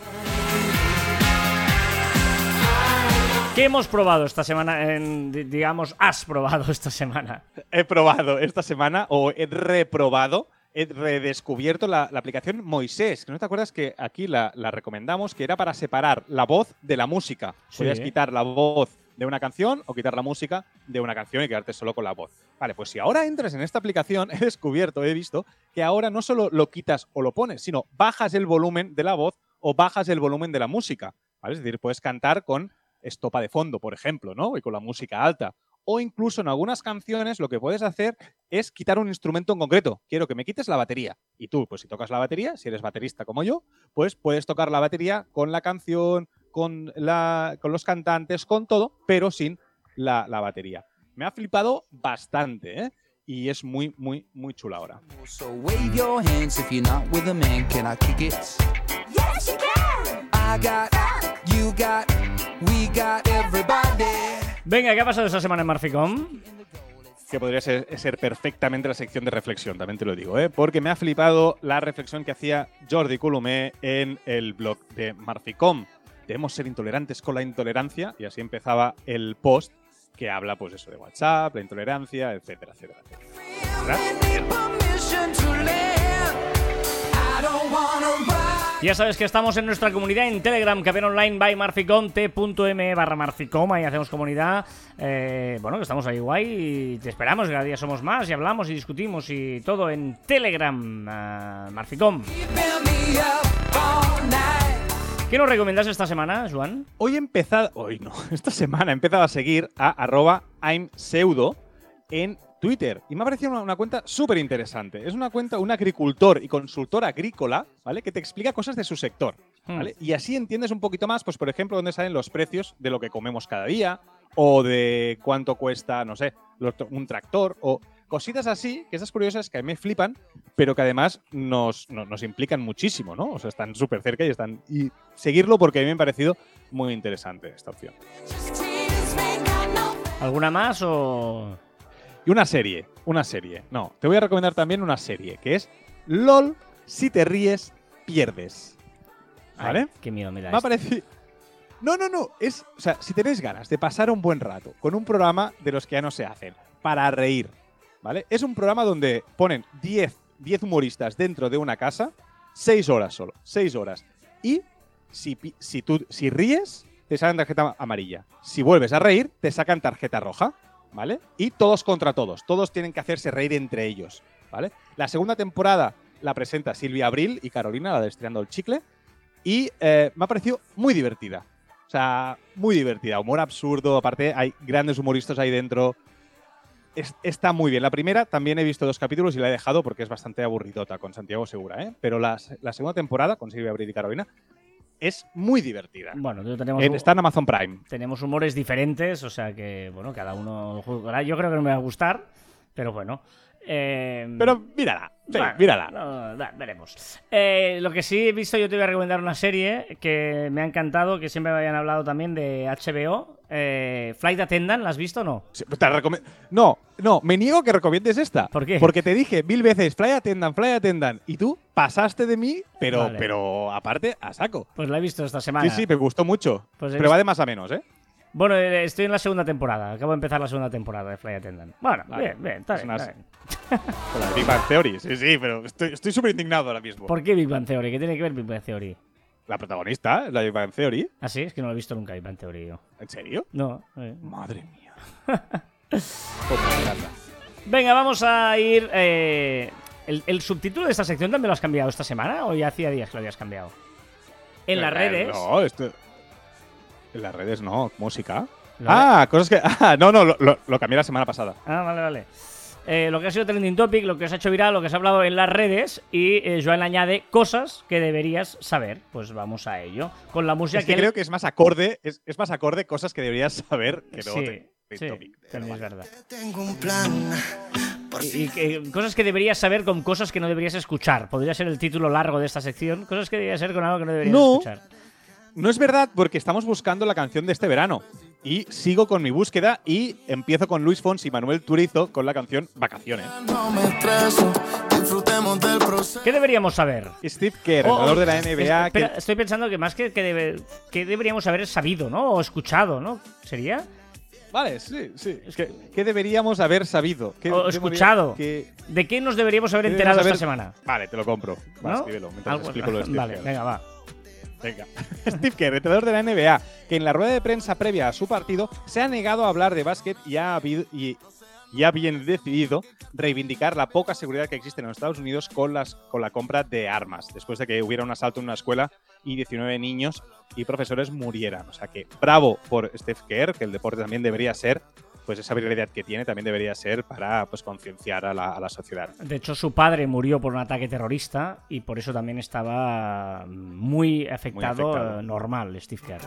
¿Qué hemos probado esta semana? En, digamos, has probado esta semana. He probado esta semana, o he reprobado, he redescubierto la, la aplicación Moisés. Que no te acuerdas que aquí la, la recomendamos, que era para separar la voz de la música. Sí. Podías quitar la voz de una canción o quitar la música de una canción y quedarte solo con la voz. Vale, pues si ahora entras en esta aplicación, he descubierto, he visto, que ahora no solo lo quitas o lo pones, sino bajas el volumen de la voz o bajas el volumen de la música. ¿vale? Es decir, puedes cantar con estopa de fondo, por ejemplo, ¿no? Y con la música alta. O incluso en algunas canciones lo que puedes hacer es quitar un instrumento en concreto. Quiero que me quites la batería. Y tú, pues si tocas la batería, si eres baterista como yo, pues puedes tocar la batería con la canción, con, la, con los cantantes, con todo, pero sin la, la batería. Me ha flipado bastante, ¿eh? Y es muy, muy, muy chula ahora. So wave your hands if you're not with a man. Can I kick it? Yes, you can. I got, you got, we got everybody. Venga, ¿qué ha pasado esta semana en Marficom? que podría ser, ser perfectamente la sección de reflexión, también te lo digo, ¿eh? porque me ha flipado la reflexión que hacía Jordi Colomé en el blog de Marficom. Debemos ser intolerantes con la intolerancia, y así empezaba el post que habla, pues eso, de WhatsApp, la intolerancia, etcétera, etcétera. etcétera. Ya sabes que estamos en nuestra comunidad en Telegram, Caber Online by Marficom, t.m barra Marficom, ahí hacemos comunidad. Eh, bueno, que estamos ahí guay y te esperamos, cada día somos más y hablamos y discutimos y todo en Telegram, ah, Marficom. ¿Qué nos recomiendas esta semana, Juan? Hoy he empezado, hoy no, esta semana he empezado a seguir a arroba I'm pseudo en Twitter y me ha parecido una, una cuenta súper interesante. Es una cuenta, un agricultor y consultor agrícola, ¿vale? Que te explica cosas de su sector, ¿vale? Y así entiendes un poquito más, pues por ejemplo, dónde salen los precios de lo que comemos cada día o de cuánto cuesta, no sé, un tractor o cositas así, que esas curiosas que a mí me flipan, pero que además nos, no- nos implican muchísimo, ¿no? O sea, están súper cerca y están... Y seguirlo porque a mí me ha parecido muy interesante esta opción. ¿Alguna más o...? Y una serie, una serie. No, te voy a recomendar también una serie, que es LOL, si te ríes, pierdes. ¿Vale? Ay, qué miedo me da Me ha parecido... No, no, no. Es, o sea, si tenéis ganas de pasar un buen rato con un programa de los que ya no se hacen, para reír, ¿vale? Es un programa donde ponen 10, 10 humoristas dentro de una casa, 6 horas solo, 6 horas. Y si, si tú si ríes, te sacan tarjeta amarilla. Si vuelves a reír, te sacan tarjeta roja, ¿vale? Y todos contra todos. Todos tienen que hacerse reír entre ellos, ¿vale? La segunda temporada la presenta Silvia Abril y Carolina, la de el Chicle. Y eh, me ha parecido muy divertida. O sea, muy divertida. Humor absurdo. Aparte, hay grandes humoristas ahí dentro. es- está muy bien. La primera también he visto dos capítulos y la he dejado porque es bastante aburridota con Santiago Segura, ¿eh? Pero la, la segunda temporada, con Silvia Abril y Carolina, es muy divertida. Bueno, tenemos, En- está en Amazon Prime. tenemos humores diferentes, o sea que, bueno, cada uno juzgará. Yo creo que no me va a gustar, pero bueno. Eh, Pero mírala, sí, Bueno, mírala. no, da- veremos. Eh, lo que sí he visto, yo te voy a recomendar una serie que me ha encantado, que siempre me habían hablado también de HBO. eh, Flight Attendant, ¿la has visto o no? Sí, te la recome- No, no, me niego que recomiendes esta. ¿Por qué? Porque te dije mil veces, fly attendant, fly attendant. Y tú pasaste de mí, pero, Vale. pero aparte, a saco. Pues la he visto esta semana. Sí, sí, me gustó mucho. Pues pero visto- va de más a menos, ¿eh? Bueno, eh, estoy en la segunda temporada. Acabo de empezar la segunda temporada de Flight Attendant. Bueno, Vale. bien, bien, está Es bien, unas- está bien. Con la Big Bang Theory. Sí, sí, pero estoy estoy súper indignado ahora mismo. ¿Por qué Big Bang Theory? ¿Qué tiene que ver Big Bang Theory? La protagonista, la Big Bang Theory. Ah, sí, es que no lo he visto nunca Big Bang Theory yo. ¿En serio? No. eh. Madre mía. Pues. Venga, vamos a ir. eh, el, el subtítulo de esta sección también lo has cambiado esta semana o ya hacía días que lo habías cambiado? En las redes. No, esto. En las redes no, música. Lo- Ah, cosas que. Ah, no, no, lo, lo- lo cambié la semana pasada. Ah, vale, vale. Eh, lo que ha sido trending topic, lo que os ha hecho viral, lo que se ha hablado en las redes y eh, Joan añade cosas que deberías saber. Pues vamos a ello. Con la música Es que él- creo que es más acorde, es, es más acorde cosas que deberías saber que no Sí, te- sí, topic. También es verdad. Tengo un plan. Por Y, y cosas que deberías saber con cosas que no deberías escuchar. Podría ser el título largo de esta sección. Cosas que deberías saber con algo que no deberías No. escuchar. No es verdad porque estamos buscando la canción de este verano. Y sigo con mi búsqueda y empiezo con Luis Fonsi y Manuel Turizo con la canción Vacaciones. ¿Qué deberíamos saber? Steve Kerr, Oh, de la es- NBA. espera, que- Estoy pensando que más que, que, debe- que deberíamos haber sabido, ¿no? O escuchado, ¿no? ¿Sería? Vale, sí, sí. ¿Qué, qué deberíamos haber sabido? ¿Qué O escuchado. qué- ¿De qué nos deberíamos haber enterado deberíamos esta haber- semana? Vale, te lo compro. Va, ¿No? escríbelo mientras Algo- explico lo de Steve Vale, Kerr. venga, va. Venga. Steve Kerr, entrenador de la NBA, que en la rueda de prensa previa a su partido se ha negado a hablar de básquet y ha, habido, y, y bien decidido reivindicar la poca seguridad que existe en los Estados Unidos con, las, con la compra de armas, después de que hubiera un asalto en una escuela y 19 niños y profesores murieran. O sea que bravo por Steve Kerr, que el deporte también debería ser, pues esa habilidad que tiene también debería ser para pues, concienciar a la, a la sociedad. De hecho, su padre murió por un ataque terrorista y por eso también estaba muy afectado, afectado. eh, normal, Steve Kerr.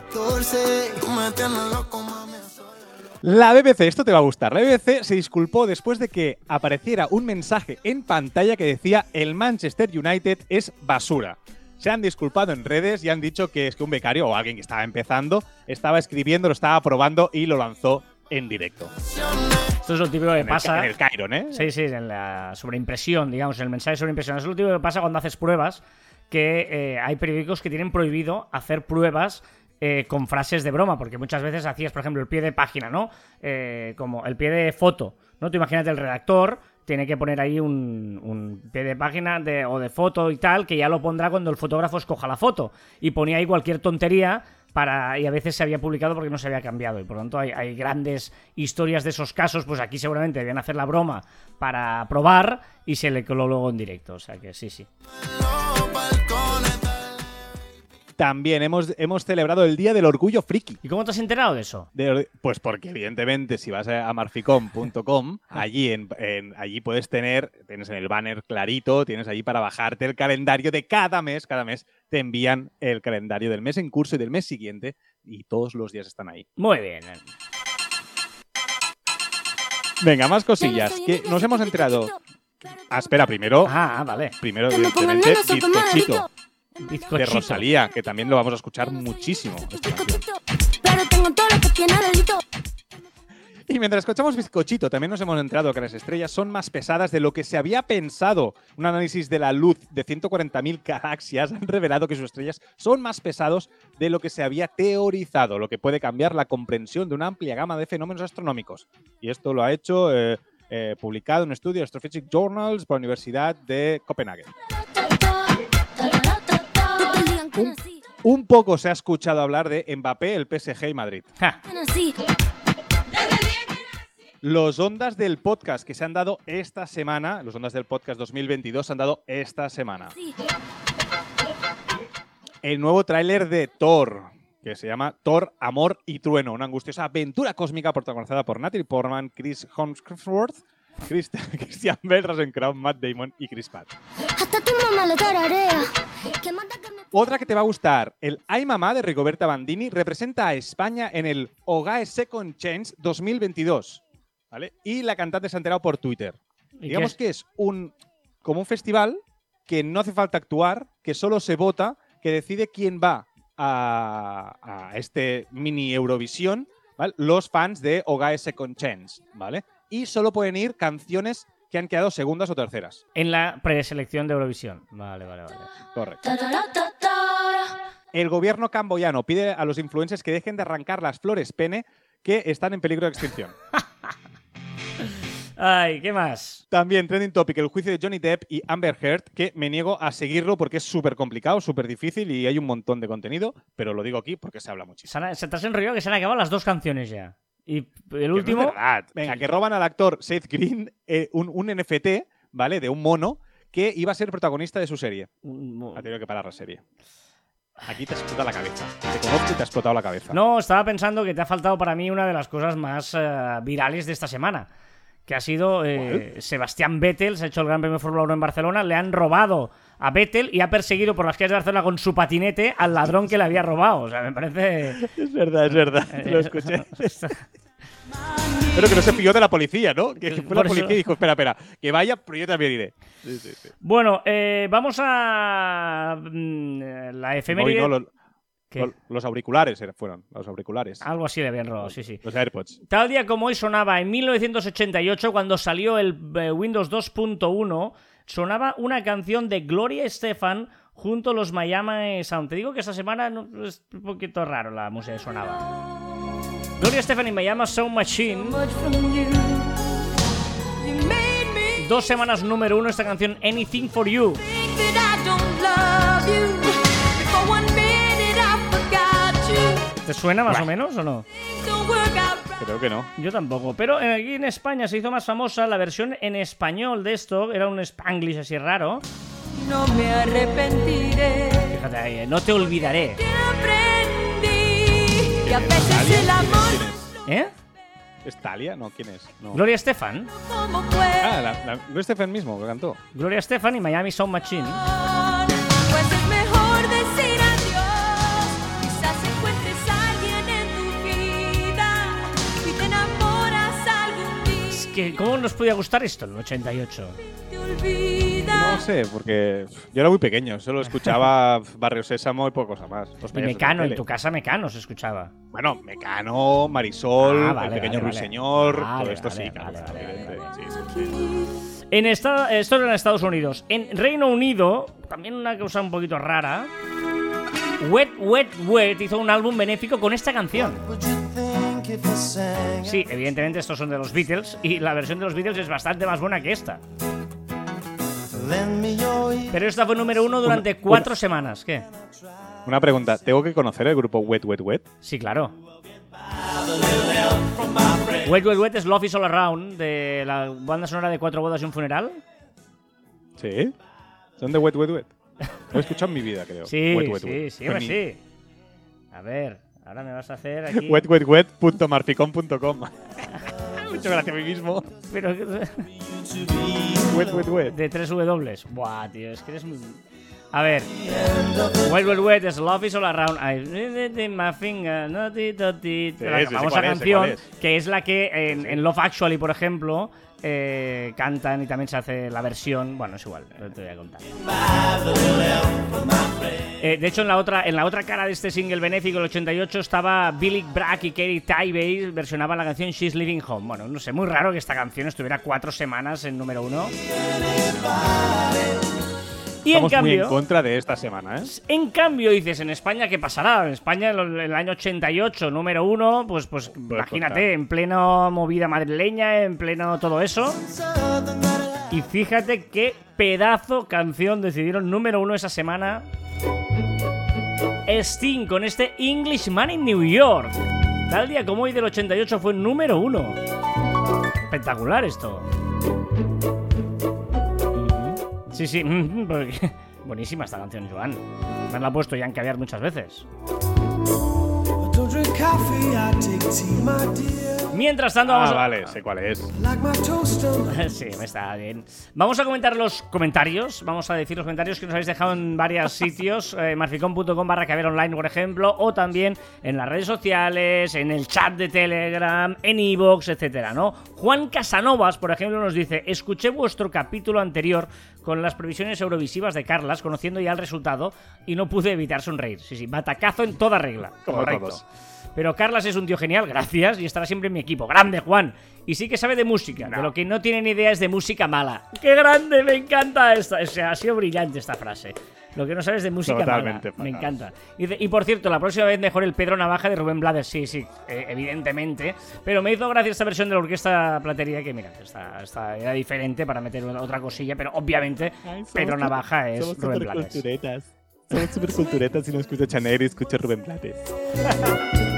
La BBC, esto te va a gustar. La BBC se disculpó después de que apareciera un mensaje en pantalla que decía el Manchester United es basura. Se han disculpado en redes y han dicho que es que un becario o alguien que estaba empezando estaba escribiendo, lo estaba probando y lo lanzó en directo. Esto es lo típico que En el, pasa. en el Cairo, ¿eh? Sí, sí, en la sobreimpresión, digamos, en el mensaje de sobreimpresión. Es lo típico que pasa cuando haces pruebas, que eh, hay periódicos que tienen prohibido hacer pruebas eh, con frases de broma, porque muchas veces hacías, por ejemplo, el pie de página, ¿no? Eh, como el pie de foto, ¿no? Tú imagínate el redactor tiene que poner ahí un, un pie de página de, o de foto y tal, que ya lo pondrá cuando el fotógrafo escoja la foto. Y ponía ahí cualquier tontería para y a veces se había publicado porque no se había cambiado y por lo tanto hay, hay grandes historias de esos casos pues aquí seguramente debían hacer la broma para probar y se le coló luego en directo o sea que sí sí. También hemos, hemos celebrado el Día del Orgullo Friki. ¿y cómo te has enterado de eso? De- pues porque evidentemente si vas a marficom.com, allí, en, en- allí puedes tener, tienes en el banner clarito, tienes allí para bajarte el calendario de cada mes, cada mes te envían el calendario del mes en curso y del mes siguiente y todos los días están ahí. muy bien Venga, más cosillas, que nos hemos enterado. Ah, espera, primero, ah vale primero evidentemente sopa, Bizcochito de. Rosalía, que también lo vamos a escuchar muchísimo. Y mientras escuchamos Bizcochito, también nos hemos enterado que las estrellas son más pesadas de lo que se había pensado. Un análisis de la luz de 140.000 galaxias han revelado que sus estrellas son más pesados de lo que se había teorizado, lo que puede cambiar la comprensión de una amplia gama de fenómenos astronómicos. Y esto lo ha hecho eh, eh, publicado en un estudio de Astrophysics Journals por la Universidad de Copenhague. Un- poco se ha escuchado hablar de Mbappé, el PSG y Madrid. Ja. Los ondas del podcast que se han dado esta semana, los ondas del podcast 2022 se han dado esta semana. El nuevo tráiler de Thor. que se llama Thor, Amor y Trueno, una angustiosa aventura cósmica protagonizada por Natalie Portman, Chris Hemsworth, Christ- Christian Russell Crowe, Matt Damon y Chris Pratt. Tu mamá tararea. Otra que te va a gustar, el Ay Mamá de Rigoberta Bandini representa a España en el Ogae Second Chance 2022, ¿vale? Y la cantante se ha enterado por Twitter. ¿Y Digamos qué que es un como un festival que no hace falta actuar, que solo se vota, que decide quién va a, a este mini Eurovisión, ¿vale? Los fans de Ogae Second Chance, ¿vale? Y solo pueden ir canciones que han quedado segundas o terceras. En la preselección de Eurovisión. Vale, vale, vale. Correcto. El gobierno camboyano pide a los influencers que dejen de arrancar las flores pene que están en peligro de extinción. Ay, ¿qué más? También trending topic el juicio de Johnny Depp y Amber Heard, que me niego a seguirlo porque es súper complicado, súper difícil y hay un montón de contenido, pero lo digo aquí porque se habla muchísimo. Se te has enrollado que se han acabado las dos canciones ya. Y el Que no es último. verdad. Venga, que roban al actor Seth Green eh, un, un NFT, ¿vale? De un mono que iba a ser protagonista de su serie. Ha tenido que parar la serie. Aquí te explota la cabeza. Te conozco y te ha explotado la cabeza. No, estaba pensando que te ha faltado para mí una de las cosas más eh, virales de esta semana. Que ha sido eh, Sebastián Vettel, se ha hecho el Gran Premio de Fórmula 1 en Barcelona, le han robado a Vettel y ha perseguido por las calles de Barcelona con su patinete al ladrón que le había robado. O sea, me parece... Es verdad, es verdad. Lo escuché. Pero que no se pilló de la policía, ¿no? Que fue la policía y dijo, espera, espera, que vaya, pero yo también iré. Sí, sí, sí. Bueno, eh, vamos a mm, eh, la efeméride... no, los, ¿Qué? los- los auriculares fueron, los auriculares. Algo así le habían robado, sí, sí. Los AirPods. Tal día como hoy sonaba en 1988, cuando salió el eh, Windows 2.1, sonaba una canción de Gloria Estefan junto a los Miami Sound. Te digo que esta semana no- es un poquito raro la música que sonaba. Gloria Estefan y Miami Sound Machine. Dos semanas número uno esta canción Anything for You. ¿Te suena más o menos o no? Creo que no. Yo tampoco. Pero aquí en España se hizo más famosa la versión en español de esto. Era un spanglish así raro. No me arrepentiré. Fíjate ahí, eh, no te olvidaré. Que aprendí. Y a veces el amor ¿Quién es? ¿Eh? ¿Es Talia? No, ¿quién es? No. Gloria Estefan. Ah, la, la, no es Stephen mismo que cantó. Gloria Estefan y Miami Sound Machine. Pues es mejor decir que, ¿cómo nos podía gustar esto en el 88? Te olvida. No sé, porque yo era muy pequeño, solo escuchaba Barrio Sésamo y poco cosa más. Los Y de Mecano, en tu casa Mecano se escuchaba. Bueno, Mecano, Marisol, Ah, vale, El Pequeño vale, Ruiseñor, vale. todo esto sí, claro. En esta, esto era en Estados Unidos. En Reino Unido, también una cosa un poquito rara. Wet, Wet, Wet hizo un álbum benéfico con esta canción. Sí, evidentemente estos son de los Beatles y la versión de los Beatles es bastante más buena que esta. Pero esta fue número uno durante cuatro semanas. ¿Qué? Una pregunta, ¿tengo que conocer el grupo Wet Wet Wet? Sí, claro. Wet, Wet, Wet es Love is All Around de la banda sonora de Cuatro bodas y un funeral. ¿Sí? ¿Son de Wet Wet Wet? Lo he escuchado en mi vida, creo. Sí, Wet, wet, sí, wet. sí, sí. A ver, ahora me vas a hacer aquí. Wetwetwet.marficon.com Muchas gracias a mí mismo. Pero Wet Wet Wet. de tres W. Buah, tío, es que eres muy. A ver. Wet, wet, wet es Love is all around. I my finger, no ti, ti. La famosa canción, que es la que en, en Love Actually, por ejemplo, eh, cantan y también se hace la versión. Bueno, es igual, no te voy a contar. Eh, de hecho, en la, otra, en la otra cara de este single benéfico, el 88, estaba Billy Bragg y Katie Tybee versionaban la canción She's Living Home. Bueno, no sé, muy raro que esta canción estuviera cuatro semanas en número uno. Y en Estamos muy en cambio, contra de esta semana, ¿eh? en cambio, dices, en España, ¿qué pasará? En España, en el, año 88, número uno, pues, pues imagínate, contar. en pleno movida madrileña, en pleno todo eso. Y fíjate qué pedazo canción decidieron número uno esa semana. Sting con este Englishman in New York. Tal día como hoy del 88 fue número uno. Espectacular esto. Sí, sí, porque- buenísima esta canción, Joan. Me la ha puesto ya en caviar muchas veces. I. Mientras tanto, vamos Ah, a... vale, sé cuál es. Sí, me está bien. Vamos a comentar los comentarios. Vamos a decir los comentarios que nos habéis dejado en varios sitios. Eh, marficom.com barra caber online, por ejemplo. O también en las redes sociales, en el chat de Telegram, en Evox, etcétera, ¿no? Juan Casanovas, por ejemplo, nos dice: Escuché vuestro capítulo anterior con las previsiones eurovisivas de Carlas, conociendo ya el resultado, y no pude evitar sonreír. Sí, sí, batacazo en toda regla. Como Correcto. todos. Pero Carlas es un tío genial, gracias, y estará siempre en mi equipo. Grande, Juan. Y sí que sabe de música, de lo que no tiene ni idea es de música mala. ¡Qué grande! Me encanta esta. O sea, ha sido brillante esta frase. Lo que no sabes de música Totalmente mala. Me encanta. Y, por cierto, la próxima vez mejor el Pedro Navaja de Rubén Blades. Sí, sí, eh, evidentemente. Pero me hizo gracia esta versión de la orquesta platería que, mira, está, está- era diferente para meter otra cosilla, pero obviamente Pedro Navaja es Rubén Blades. Somos super culturetas y no escucha Chanel y escucha Rubén Blades.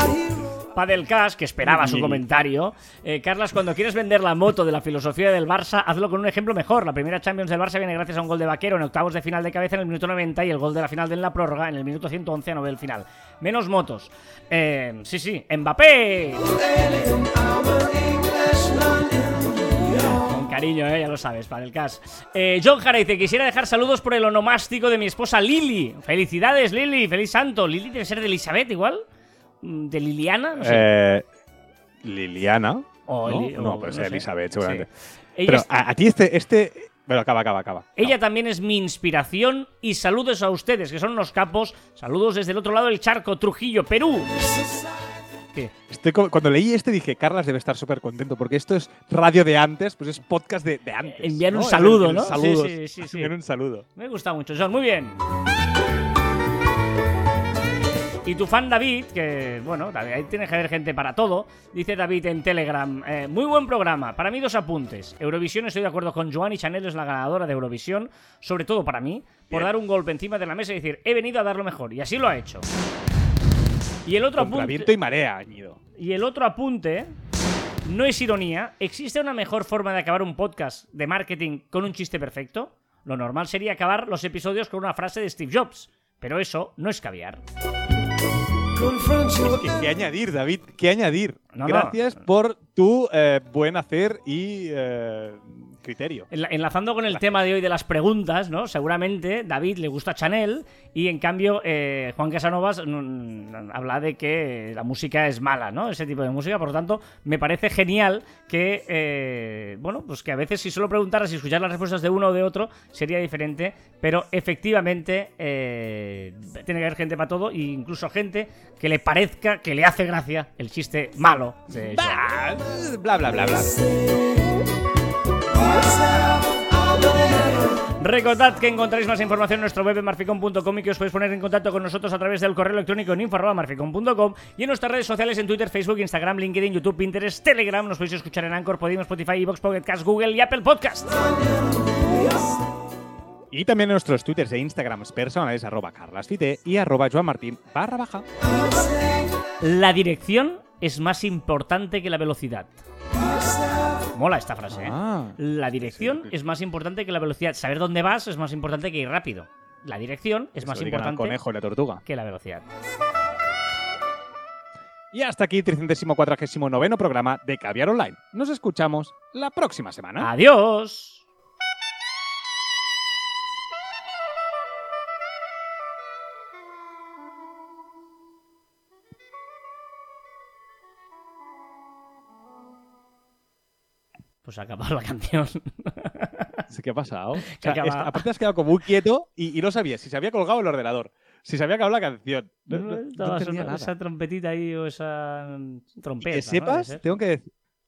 Hero. Padelcast, que esperaba su comentario. Eh, Carlas, cuando quieres vender la moto de la filosofía del Barça, hazlo con un ejemplo mejor. La primera Champions del Barça viene gracias a un gol de Vaquero en octavos de final de cabeza en el minuto 90 y el gol de la final de la prórroga en el minuto 111 a 9 del final. Menos motos. Eh, sí, sí, Mbappé. Con cariño, eh, ya lo sabes, Padelcast. Eh, John Jara dice, quisiera dejar saludos por el onomástico de mi esposa Lili. Felicidades, Lili, feliz santo. Lili debe ser de Elizabeth igual. Mm, ¿De Liliana? No sé. Eh, Liliana. O ¿no? Eli- no, o pues no sé. Elizabeth, seguramente. Pero es- a, a ti este, este. Bueno, acaba, acaba, acaba. ella también es mi inspiración y saludos a ustedes, que son unos capos. Saludos desde el otro lado del charco, Trujillo, Perú. ¿Qué? Estoy cuando leí este dije, Carlas debe estar súper contento porque esto es radio de antes, pues es podcast de, de antes. Enviar un saludo, ¿no? saludos. Sí, sí, sí, sí. Enviar un saludo. Me gusta mucho, John, muy bien. Y tu fan David, que bueno, ahí tiene que haber gente para todo, dice David en Telegram, eh, muy buen programa, para mí dos apuntes. Eurovisión estoy de acuerdo con Joan y Chanel es la ganadora de Eurovisión, sobre todo para mí, por Bien. dar un golpe encima de la mesa y decir, he venido a dar lo mejor, y así lo ha hecho. Y el otro apunte... viento y marea, añido. Y el otro apunte, no es ironía, ¿existe una mejor forma de acabar un podcast de marketing con un chiste perfecto? Lo normal sería acabar los episodios con una frase de Steve Jobs, pero eso no es caviar. ¿Qué, qué añadir, David? ¿Qué añadir? No, no. Gracias por tu eh, buen hacer y eh, criterio. Enla- Enlazando con el tema de hoy de las preguntas, ¿no? Seguramente David le gusta Chanel y en cambio eh, Juan Casanovas mm, habla de que la música es mala, ¿no? Ese tipo de música, por lo tanto, me parece genial que, eh, bueno, pues que a veces si solo preguntaras y escuchar las respuestas de uno o de otro sería diferente, pero efectivamente eh, tiene que haber gente para todo e incluso gente que le parezca que le hace gracia el chiste malo de Bla, bla, bla, bla. Recordad que encontráis más información en nuestro web marficon.com y que os podéis poner en contacto con nosotros a través del correo electrónico en info.marficon.com y en nuestras redes sociales en Twitter, Facebook, Instagram, LinkedIn, YouTube, Pinterest, Telegram. Nos podéis escuchar en Anchor, Podimo, Spotify, Evox, Pocket Cast, Google y Apple Podcast. Y también en nuestros twitters e instagrams personales, arroba carlasfite y arroba joanmartin barra baja. La dirección es más importante que la velocidad. Mola esta frase, ¿eh? Ah. La dirección Sí, sí, sí. es más importante que la velocidad. Saber dónde vas es más importante que ir rápido. La dirección es Eso más importante conejo y la tortuga. que la velocidad. Y hasta aquí, 349 programa de Caviar Online. Nos escuchamos la próxima semana. Adiós. Pues ha acabado la canción. ¿Qué ha pasado? O Que sea, acaba- es- aparte has quedado como muy quieto y, y no sabías si se había colgado el ordenador, si se había acabado la canción. No, no- no esa trompetita ahí o esa trompeta. que ¿no? sepas, tengo que,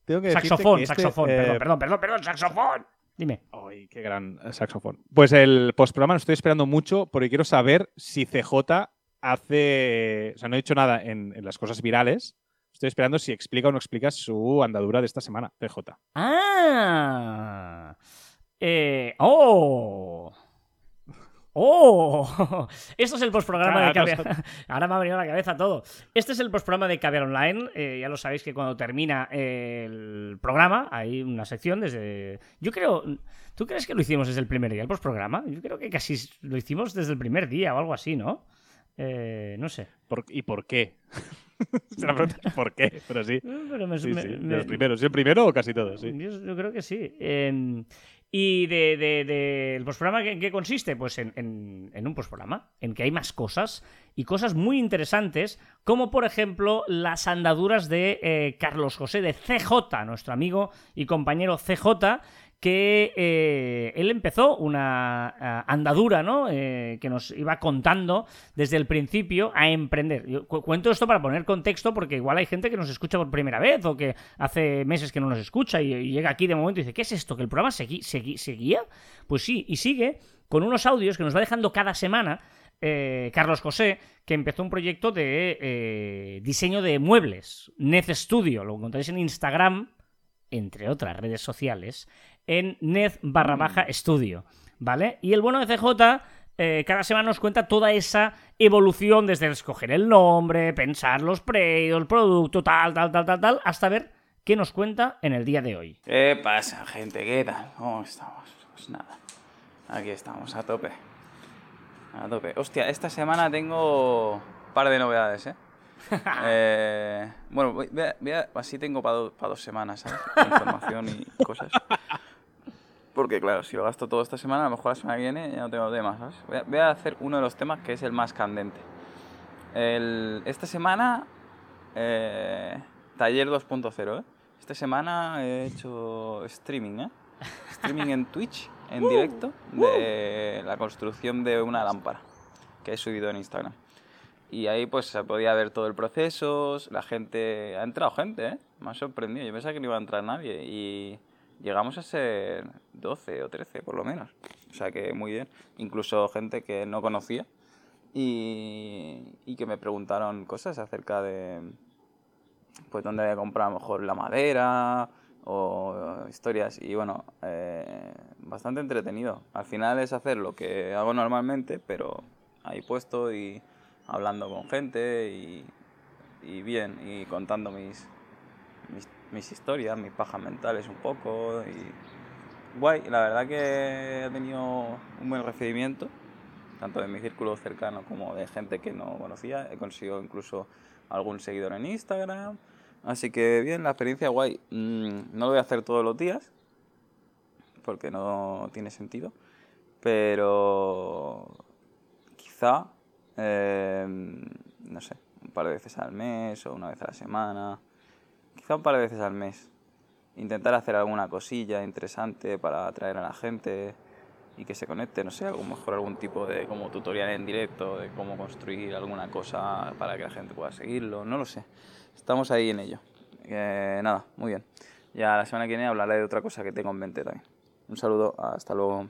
tengo que Saxofón, que este, saxofón, eh, perdón, perdón, perdón, perdón, saxofón. Dime. Ay, qué gran eh, saxofón. Pues el postprograma lo estoy esperando mucho porque quiero saber si CJ hace. O sea, no he dicho nada en, en las cosas virales. Estoy esperando si explica o no explica su andadura de esta semana, CJ. Ah. Eh, oh. ¡Oh! Esto es el postprograma de Claro, Caviar. Ahora me ha venido a la cabeza todo. Este es el postprograma de Caviar Online. Eh, ya lo sabéis que cuando termina el programa hay una sección desde. Yo creo. ¿Tú crees que lo hicimos desde el primer día, el postprograma? Yo creo que casi lo hicimos desde el primer día o algo así, ¿no? Eh, no sé. ¿Por- ¿Y por qué? ¿por qué? Pero sí. Pero me- Sí, me- sí, de me- los primeros. ¿Sí, el primero o casi todos? Sí. Yo, yo creo que sí. Eh, ¿Y de, de- de- el postprograma ¿en qué consiste? Pues en, en- en un postprograma, en que hay más cosas y cosas muy interesantes, como por ejemplo las andaduras de eh, Carlos José de CJ, nuestro amigo y compañero CJ, que eh, él empezó una ah, andadura, ¿no? Eh, que nos iba contando desde el principio a emprender. Yo cu- cuento esto para poner contexto porque igual hay gente que nos escucha por primera vez o que hace meses que no nos escucha y, llega aquí de momento y dice, ¿qué es esto? ¿Que el programa segui- segui- seguía? Pues sí, y sigue con unos audios que nos va dejando cada semana eh, Carlos José, que empezó un proyecto de eh, diseño de muebles, Nez Studio, lo encontráis en Instagram, entre otras redes sociales, en Nez barra baja estudio, ¿vale? Y el bueno de CJ eh, cada semana nos cuenta toda esa evolución desde escoger el nombre, pensar los precios, el producto, tal, tal, tal, tal, tal, hasta ver qué nos cuenta en el día de hoy. ¿Qué pasa, gente? ¿Qué tal? ¿Cómo estamos? Pues nada, aquí estamos, a tope. A tope. Hostia, esta semana tengo un par de novedades, ¿eh? Eh, bueno, voy- voy a- voy a- así tengo para dos semanas, Información y cosas. Porque, claro, si lo gasto todo esta semana, a lo mejor la semana que viene ya no tengo temas, ¿sabes? Voy a, voy a hacer uno de los temas que es el más candente. El- esta semana, eh, taller 2.0, ¿eh? Esta semana he hecho streaming, ¿eh? Streaming en Twitch, en directo, de la construcción de una lámpara que he subido en Instagram. Y ahí pues se podía ver todo el proceso, la gente... Ha entrado gente, ¿eh? Me ha sorprendido. Yo pensaba que no iba a entrar nadie y llegamos a ser 12 o 13 por lo menos. O sea que muy bien. Incluso gente que no conocía y, y que me preguntaron cosas acerca de pues dónde había comprado mejor la madera o historias y bueno, eh, bastante entretenido. Al final es hacer lo que hago normalmente, pero ahí puesto y hablando con gente y, y bien, y contando mis, mis historias, mis pajas mentales un poco y guay, la verdad que ha tenido un buen recibimiento, tanto de mi círculo cercano como de gente que no conocía, he conseguido incluso algún seguidor en Instagram, así que bien, la experiencia guay, Mm, no lo voy a hacer todos los días, porque no tiene sentido, pero quizá, eh, no sé, un par de veces al mes o una vez a la semana, quizá un par de veces al mes. Intentar hacer alguna cosilla interesante para atraer a la gente y que se conecte, no sé, a lo mejor algún tipo de como tutorial en directo de cómo construir alguna cosa para que la gente pueda seguirlo, no lo sé. Estamos ahí en ello. Eh, nada, muy bien. Ya la semana que viene hablaré de otra cosa que tengo en mente también. Un saludo, hasta luego.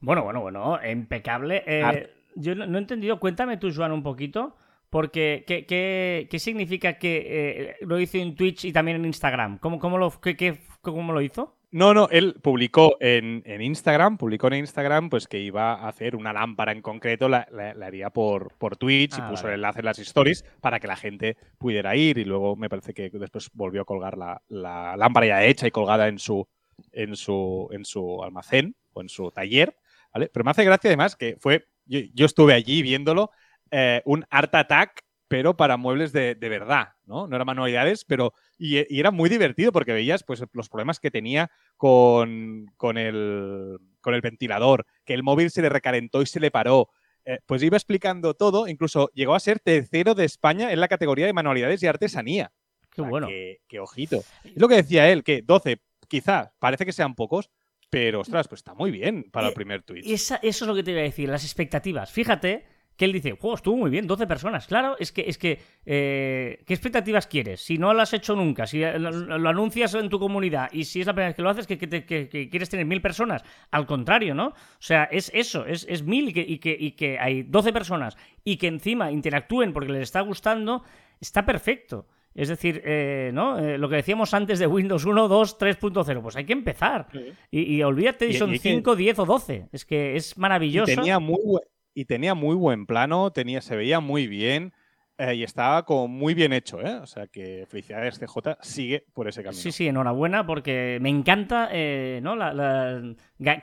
Bueno, bueno, bueno, impecable. Eh, yo no, no he entendido, cuéntame tú, Joan, un poquito, porque ¿qué, qué, qué significa que eh, lo hizo en Twitch y también en Instagram? ¿Cómo, cómo, lo, qué- qué- cómo lo hizo? No, no, él publicó en, en Instagram, publicó en Instagram pues que iba a hacer una lámpara en concreto, la, la- la haría por, por Twitch Ah, y puso vale. el enlace en las stories para que la gente pudiera ir y luego me parece que después volvió a colgar la, la lámpara ya hecha y colgada en su, en su, en su almacén o en su taller, ¿vale? Pero me hace gracia además que fue, yo, yo estuve allí viéndolo, eh, un Art Attack, pero para muebles de, de verdad, ¿no? No eran manualidades, pero... Y, y era muy divertido porque veías pues, los problemas que tenía con, con, el, con el ventilador, que el móvil se le recalentó y se le paró. Eh, pues iba explicando todo, incluso llegó a ser tercero de España en la categoría de manualidades y artesanía. Qué O sea, bueno. Que, que ojito. Es lo que decía él, que 12, quizás, parece que sean pocos, pero ostras, pues está muy bien para el Eh, primer. Esa- eso es lo que te iba a decir, las expectativas. Fíjate que él dice, juego, estuvo muy bien, 12 personas. Claro, es que, es que eh, ¿qué expectativas quieres? Si no lo has hecho nunca, si lo, lo anuncias en tu comunidad y si es la primera vez que lo haces, que, que te- que- que quieres tener mil personas. Al contrario, ¿no? O sea, es eso, es, es mil y que, y, que, y que hay 12 personas y que encima interactúen porque les está gustando, está perfecto. Es decir, eh, ¿no? Eh, lo que decíamos antes de Windows 1, 2, 3.0, pues hay que empezar. Y, y olvídate son y hay que- 5, 10 o 12. Es que es Y maravilloso. tenía muy, buen- y tenía muy buen plano, tenía, se veía muy bien. eh, y está como muy bien hecho, ¿eh? O sea que felicidades CJ, sigue por ese camino. Sí, sí, enhorabuena, porque me encanta, eh, ¿no? La-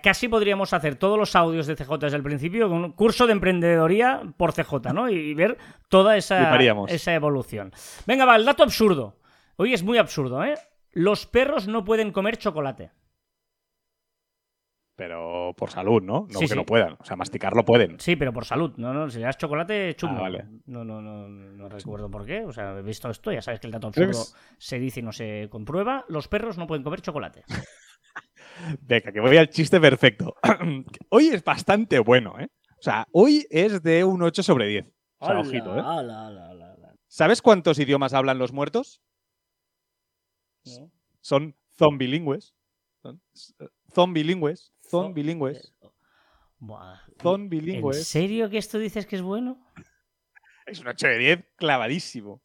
casi podríamos hacer todos los audios de CJ desde el principio con un curso de emprendedoría por CJ, ¿no? Y, ver toda esa, esa evolución. Venga, va, el dato absurdo. Hoy es muy absurdo, ¿eh? Los perros no pueden comer chocolate. Pero por salud, ¿no? No Sí, que sí. no puedan. O sea, masticarlo pueden. Sí, pero por salud. No, no, si le das chocolate, chungo. Ah, vale. No, no, no, no recuerdo por qué. O sea, he visto esto, ya sabes que el dato absurdo se dice y no se comprueba. Los perros no pueden comer chocolate. Venga, que voy al chiste perfecto. hoy es bastante bueno, ¿eh? O sea, hoy es de un 8 sobre 10. O sea, Ala, ojito, ¿eh? ala, ala. ¿Sabes cuántos idiomas hablan los muertos? ¿No? Son zombilingües. Son eh, zombilingües. Zombilingües. Buah. ¿En Zombilingües. serio que esto dices que es bueno? Es un 8 de 10 clavadísimo.